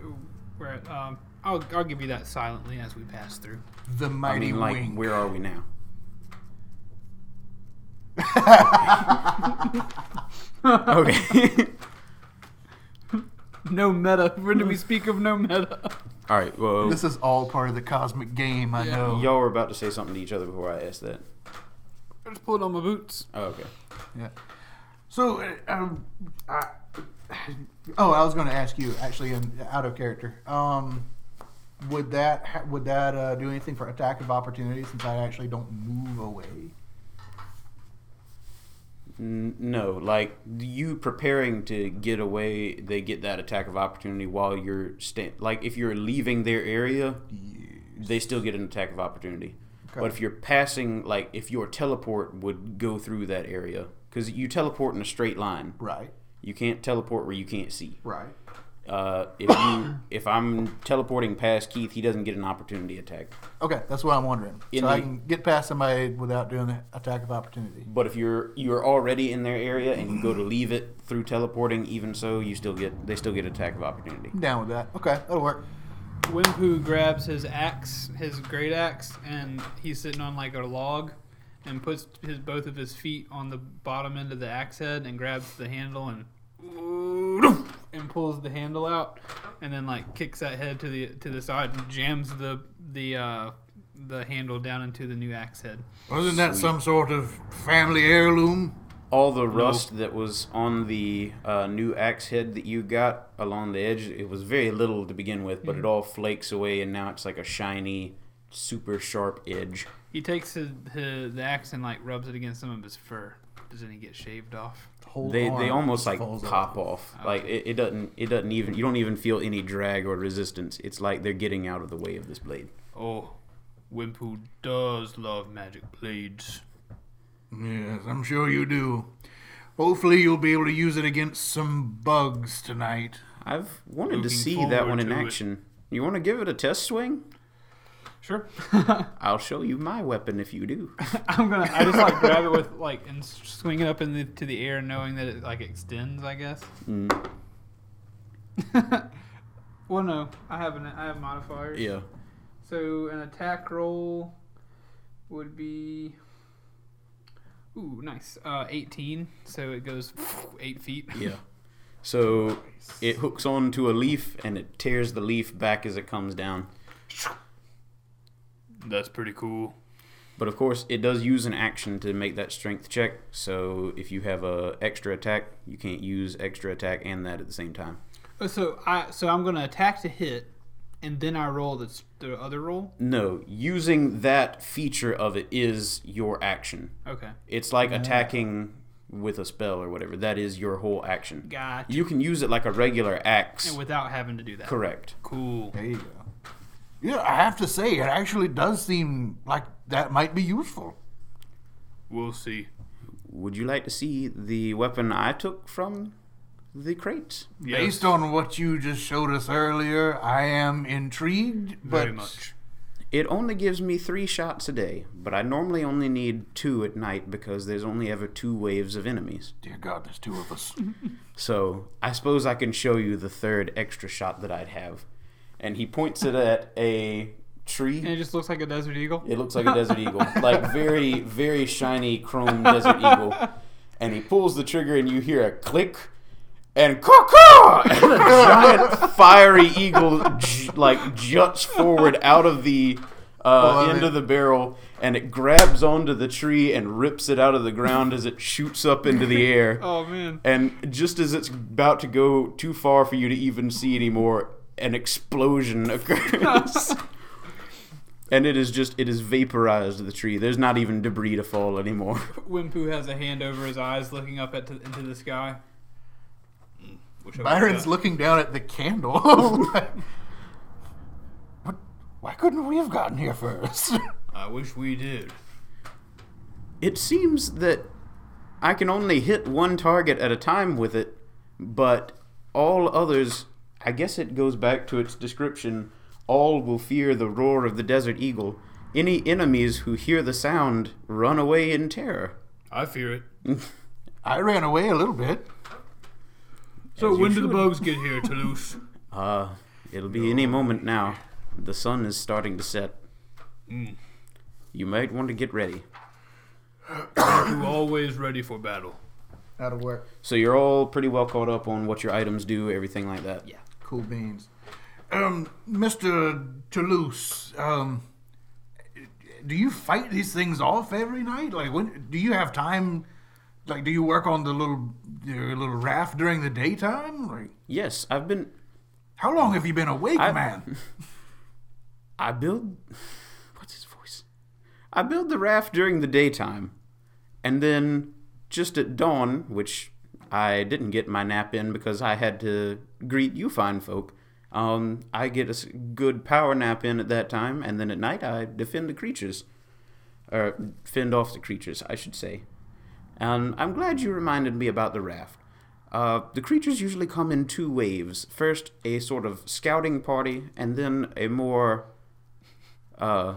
we're at, um, I'll, I'll give you that silently as we pass through. The I mighty mean, like, wing. where are we now? Okay. No meta. When do we speak of no meta? All right. Well, This is all part of the cosmic game. I Yeah. know. y'all were about to say something to each other before I asked that. I just pulled on my boots. Oh, okay. Yeah. So, uh, um, I, oh, I was going to ask you actually, in, out of character. Um, would that ha- would that uh, do anything for attack of opportunity since I actually don't move away? N- No, like you preparing to get away, they get that attack of opportunity while you're sta- like if you're leaving their area, they still get an attack of opportunity. Okay. But if you're passing, like if your teleport would go through that area, because you teleport in a straight line, Right. you can't teleport where you can't see. Right. Uh, if you if I'm teleporting past Keith, he doesn't get an opportunity attack. Okay, that's what I'm wondering. In so I can get past somebody without doing the attack of opportunity. But if you're you're already in their area and you go to leave it through teleporting, even so, you still get they still get attack of opportunity. I'm down with that. Okay, that'll work. Wimpu grabs his axe, his great axe, and he's sitting on like a log, and puts his both of his feet on the bottom end of the axe head and grabs the handle and and pulls the handle out, and then like kicks that head to the to the side and jams the the uh, the handle down into the new axe head. Wasn't that some sort of family heirloom? All the rust that was on the uh, new axe head that you got along the edge, it was very little to begin with, but it all flakes away, and now it's like a shiny, super sharp edge. He takes his, his the axe and like rubs it against some of his fur. Doesn't he get shaved off? Whole They arm they almost like falls pop off. Like it, it doesn't it doesn't even you don't even feel any drag or resistance. It's like they're getting out of the way of this blade. Oh, Wimpu does love magic blades. Yes, I'm sure you do. Hopefully, you'll be able to use it against some bugs tonight. I've wanted to see that one in to it. action. You want to give it a test swing? Sure. I'll show you my weapon if you do. I'm gonna. I just like grab it with like and swing it up in the, to the air, knowing that it like extends. I guess. Mm, well, no, I have an I have modifiers. yeah. So an attack roll would be. Ooh, nice. Uh, 18. So it goes eight feet. Yeah. So it hooks onto a leaf and it tears the leaf back as it comes down. That's pretty cool. But of course, it does use an action to make that strength check. So if you have a extra attack, you can't use extra attack and that at the same time. Oh, So I so I'm gonna attack to hit, and then I roll the, the other roll. No, using that feature of it is your action. Okay, It's like attacking with a spell or whatever. That is your whole action. got You can use it like a regular axe. And without having to do that. Correct. Cool. There you go. Yeah, I have to say, it actually does seem like that might be useful. We'll see. Would you like to see the weapon I took from the crate? Yes, Based on what you just showed us earlier, I am intrigued, but very much. It only gives me three shots a day, but I normally only need two at night because there's only ever two waves of enemies. dear God, there's two of us. So I suppose I can show you the third extra shot that I'd have. And he points it at a tree. And it just looks like a desert eagle. It looks like a desert eagle, like very, very shiny chrome desert eagle. And he pulls the trigger, and you hear a click, and caw and a giant fiery eagle j- like juts forward out of the uh, Love end it. of the barrel, and it grabs onto the tree and rips it out of the ground as it shoots up into the air. Oh man. And just as it's about to go too far for you to even see anymore, an explosion occurs. and it is just, it is vaporized the tree. There's not even debris to fall anymore. Wimpu has a hand over his eyes, looking up at into the sky. Mm, wish I would've Byron's got- looking down at the candle. what? Why couldn't we have gotten here first? I wish we did. It seems that I can only hit one target at a time with it, but all others, I guess it goes back to its description, all will fear the roar of the desert eagle. Any enemies who hear the sound run away in terror. I fear it. I ran away a little bit. So As when do the bugs get here, Toulouse? Uh, it'll be any moment now. The sun is starting to set. Mm. You might want to get ready. Who always ready for battle? Out of work. So you're all pretty well caught up on what your items do, everything like that. Yeah. Cool beans. Um, Mr. Toulouse, um, do you fight these things off every night? Like, when do you have time? Like, do you work on the little your little raft during the daytime? Like, Yes, I've been. how long have you been awake, I- man? I build. What's his voice? I build the raft during the daytime, and then just at dawn, which I didn't get my nap in because I had to greet you fine folk. Um, I get a good power nap in at that time, and then at night I defend the creatures, or fend off the creatures, I should say. And I'm glad you reminded me about the raft. Uh, the creatures usually come in two waves. First, a sort of scouting party, and then a more uh,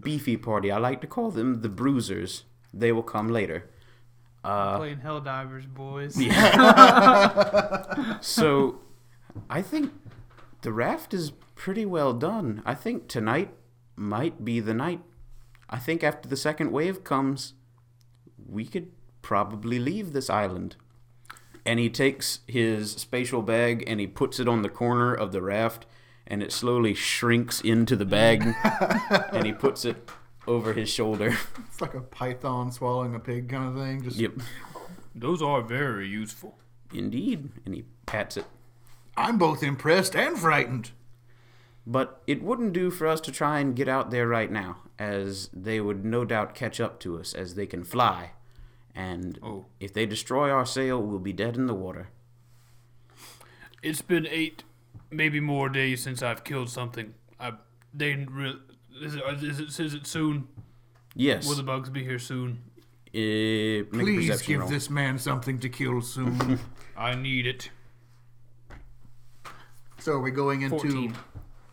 beefy party. I like to call them the bruisers. They will come later. Uh, Playing Helldivers, boys. Yeah. so, I think the raft is pretty well done. I think tonight might be the night. I think after the second wave comes, we could probably leave this island. And he takes his spatial bag and he puts it on the corner of the raft, and it slowly shrinks into the bag, and he puts it over his shoulder. It's like a python swallowing a pig kind of thing. Just yep, Those are very useful. indeed. And he pats it. I'm both impressed and frightened. But it wouldn't do for us to try and get out there right now, as they would no doubt catch up to us as they can fly. And Oh. if they destroy our sail, we'll be dead in the water. It's been eight, maybe more days since I've killed something. I they didn't re- is it, is it is it soon? Yes. Will the bugs be here soon? Make a Please perception give roll. this man something to kill soon. I need it. so are we going into 14.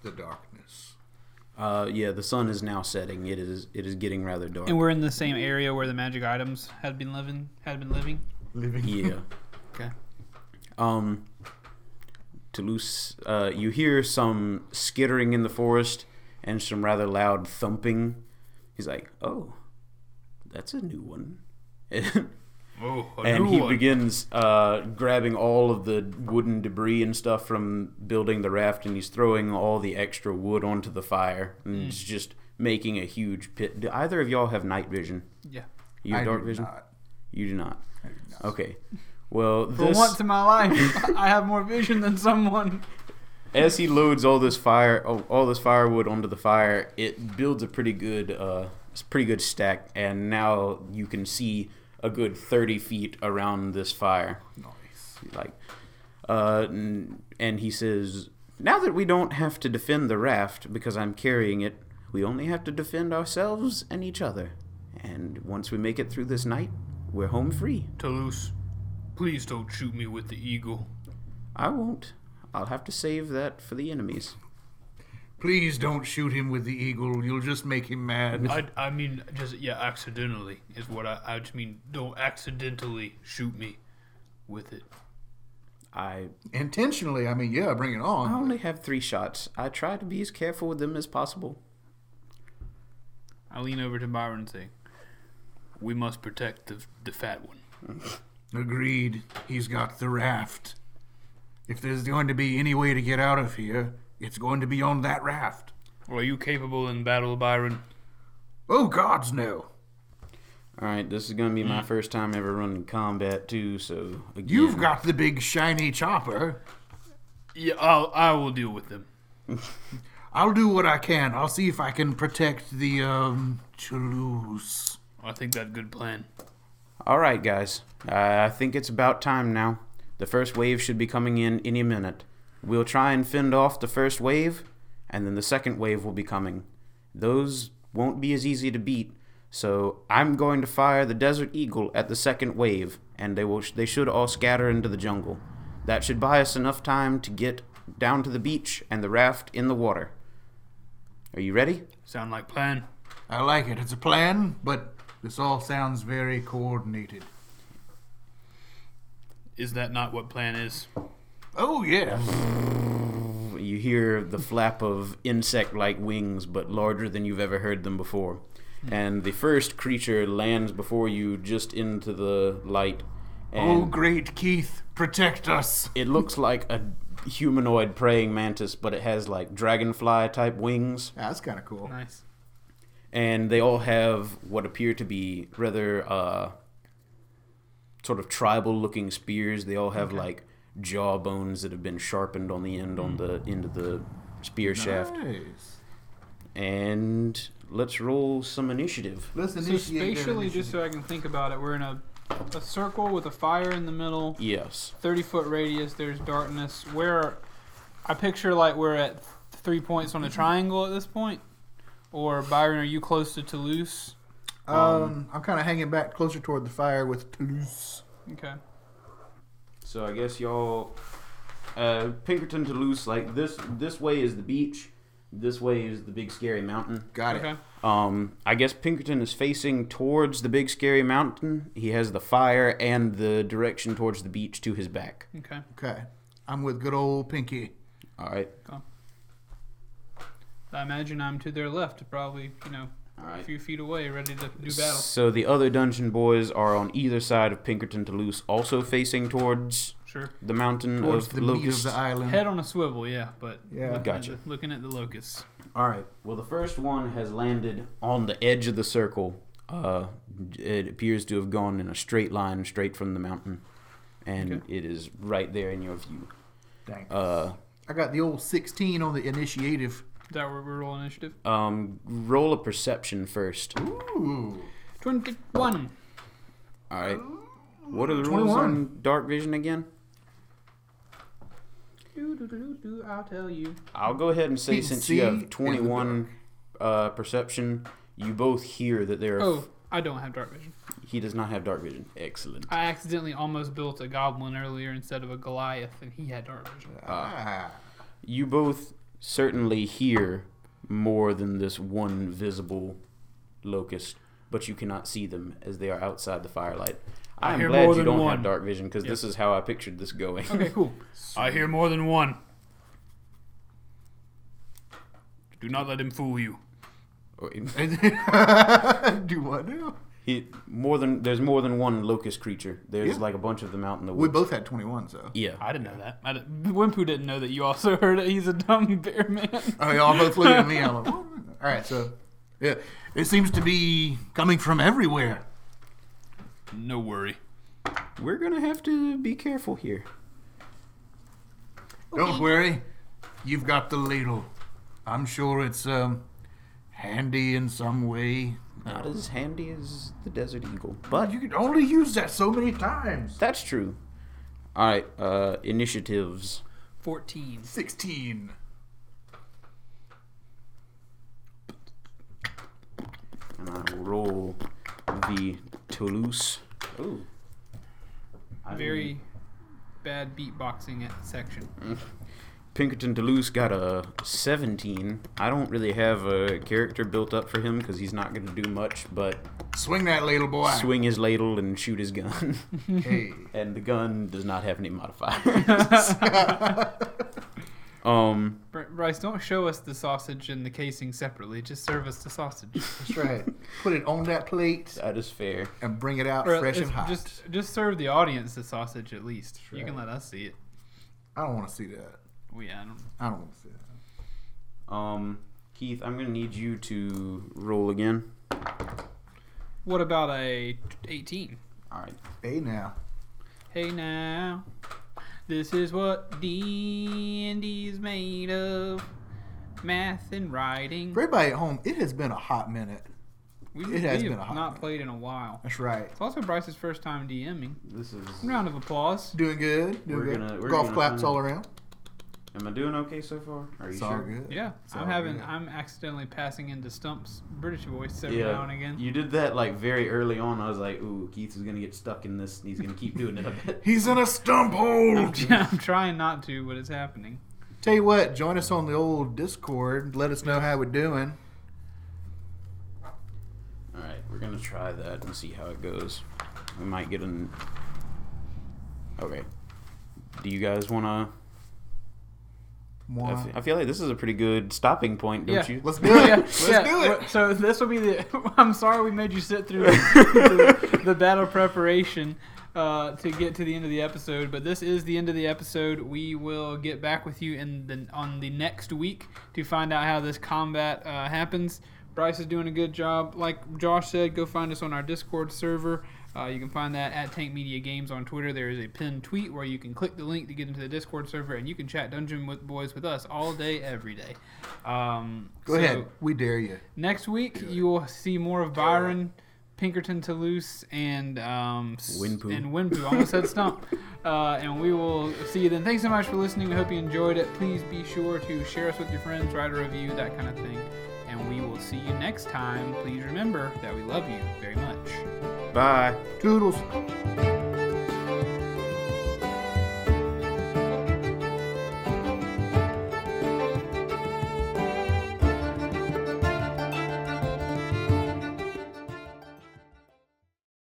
the darkness? Uh, yeah, the sun is now setting. It is. It is getting rather dark. And we're in the same area where the magic items had been living. Had been living. Living. yeah. Okay. Um, Toulouse, uh, you hear some skittering in the forest and some rather loud thumping. He's like, "Oh, that's a new one." Oh, a and new he one. begins uh, grabbing all of the wooden debris and stuff from building the raft, and he's throwing all the extra wood onto the fire, and Hmm. it's just making a huge pit. Do either of y'all have night vision? Yeah. You have I dark do vision? not. You do not. I do not. Okay. Well, For once in my life, I have more vision than someone. As he loads all this fire, oh, all this firewood onto the fire, it builds a pretty good, uh, pretty good stack, and now you can see a good thirty feet around this fire. Nice. like uh and he says now that we don't have to defend the raft because i'm carrying it we only have to defend ourselves and each other and once we make it through this night we're home free Toulouse, please don't shoot me with the eagle. i won't i'll have to save that for the enemies Please don't shoot him with the eagle. You'll just make him mad. I, I mean, just, yeah, accidentally is what I, I just mean, don't accidentally shoot me with it. i Intentionally, I mean, yeah, bring it on. i only have three shots i try to be as careful with them as possible I lean over to Byron and say, we must protect the, the fat one. Agreed. He's got the raft. If there's going to be any way to get out of here, it's going to be on that raft. Are you capable in battle, Byron? Oh, gods, no. all right this is gonna be my first time ever running combat too so again, You've got the big shiny chopper. Yeah, I'll, I will deal with them. I'll do what I can. I'll see if I can protect the, um, Toulouse. I think that's a good plan. All right, guys. I I think it's about time now. The first wave should be coming in any minute. We'll try and fend off the first wave, and then the second wave will be coming. Those won't be as easy to beat, so I'm going to fire the Desert Eagle at the second wave, and they will they should all scatter into the jungle. That should buy us enough time to get down to the beach and the raft in the water. Are you ready? Sound like plan? I like it. It's a plan, but this all sounds very coordinated. Is that not what plan is? Oh, yeah. You hear the flap of insect like wings, but larger than you've ever heard them before. And the first creature lands before you just into the light. Oh, great Keith, protect us. it looks like a humanoid praying mantis, but it has like dragonfly type wings. that's kind of cool. Nice. And they all have what appear to be rather uh, sort of tribal looking spears. They all have like jaw bones that have been sharpened on the end on the hmm. end of the spear shaft. Nice. And let's roll some initiative. Let's So initiate their spatially, just so I can think about it, we're in a, a circle with a fire in the middle, Yes. 30 foot radius, there's darkness. Where I picture like we're at three points on a triangle at this point. Or Byron, are you close to Toulouse? Um, I'm kind of hanging back closer toward the fire with Toulouse. Okay. So I guess y'all, uh, Pinkerton Toulouse, like this. This way is the beach. This way is the big scary mountain. Got Okay. Um, I guess Pinkerton is facing towards the big scary mountain. He has the fire and the direction towards the beach to his back. Okay. Okay. I'm with good old Pinky. All right. I imagine I'm to their left, probably, you know, All a few feet away, ready to do battle. So the other dungeon boys are on either side of Pinkerton Toulouse, also facing towards Sure. the mountain Towards of the meat of the island. Head on a swivel, yeah, but Yeah. looking, Gotcha. at the, looking at the locusts. All right. Well, the first one has landed on the edge of the circle. Uh, it appears to have gone in a straight line straight from the mountain, and Okay. it is right there in your view. Dang. Uh, I got the old 16 on the initiative. Is that where we roll initiative? um, roll a perception first. Ooh. 21. All right. What are the rules 21. on dark vision again? Do, do, do, do, do, I'll tell you. I'll go ahead and say He can since you have 21 uh, perception, you both hear that there are. Oh, I don't have dark vision. He does not have dark vision. Excellent. I accidentally almost built a goblin earlier instead of a Goliath, and he had dark vision. Ah. You both certainly hear more than this one visible locust, but you cannot see them as they are outside the firelight. I I'm hear glad more you than don't one. have dark vision because this is how I pictured this going. Okay, cool. I hear more than one. Do not let him fool you. Do what now? He more than there's more than one locust creature. There's Yeah. like a bunch of them out in the woods. We woods. both had 21, so. yeah. I didn't know that. I didn't, Wimpu didn't know that you also heard it. He's a dumb bear man. Oh, y'all both looking at me. I'm like, "What?" all right, so yeah, it seems to be coming from everywhere. No worry. We're gonna have to be careful here. Don't worry, you've got the ladle. I'm sure it's um handy in some way. Not as handy as the desert eagle, But but you can only use that so many times. that's true. All right, uh, initiatives. 14. 16. And I will roll the Toulouse. Ooh. I Very bad beatboxing at the section. Pinkerton Toulouse got a 17. I don't really have a character built up for him because he's not going to do much but Swing that ladle, boy. swing his ladle and shoot his gun. Hey. and the gun does not have any modifiers. um, Br- Bryce, don't show us the sausage and the casing separately. Just serve us the sausage. That's right. Put it on that plate that is fair. and bring it out Or fresh and hot. Just, just serve the audience the sausage at least. You can let us see it. I don't want to see that. Well, yeah, I don't. I don't want to see that. Um, Keith, I'm going to need you to roll again. What about a 18? All right. Hey now. Hey now, this is what D&D is made of. Math and writing. For everybody at home, it has been a hot minute. We, it has we been a hot not minute. played in a while. That's right. It's also Bryce's first time DMing. This is. Round of applause. Doing good. Doing We're good. gonna- we're Golf gonna claps find- all around. Am I doing okay so far? Are you It's all sure? good. Yeah, It's I'm all having. good. I'm accidentally passing into Stump's British voice every now and again. You did that like very early on. I was like, ooh, Keith is going to get stuck in this and he's going to keep doing it a bit. He's in a stump hole. I'm, I'm trying not to, but it's happening. Tell you what, join us on the old Discord. Let us know how we're doing. All right, we're gonna try that and see how it goes. We might get an. Okay. Do you guys wanna? I More. fe- I feel like this is a pretty good stopping point, don't Yeah. you? Let's do it. Yeah, Let's yeah. do it. So this will be the. I'm sorry we made you sit through the, the battle preparation uh, to get to the end of the episode, but this is the end of the episode. We will get back with you in the on the next week to find out how this combat uh, happens. Bryce is doing a good job. Like Josh said, go find us on our Discord server. Uh, you can find that at Tank Media Games on Twitter. There is a pinned tweet where you can click the link to get into the Discord server, and you can chat Dungeon with Boys with us all day, every day. Um, Go so- ahead. We dare you. Next week, you will see more of Byron, Pinkerton Toulouse, and um, s- Wimpu. And Wimpu. I almost said Stump. Uh, and we will see you then. Thanks so much for listening. We hope you enjoyed it. Please be sure to share us with your friends, write a review, that kind of thing. And we will see you next time. Please remember that we love you very much. Bye. Toodles.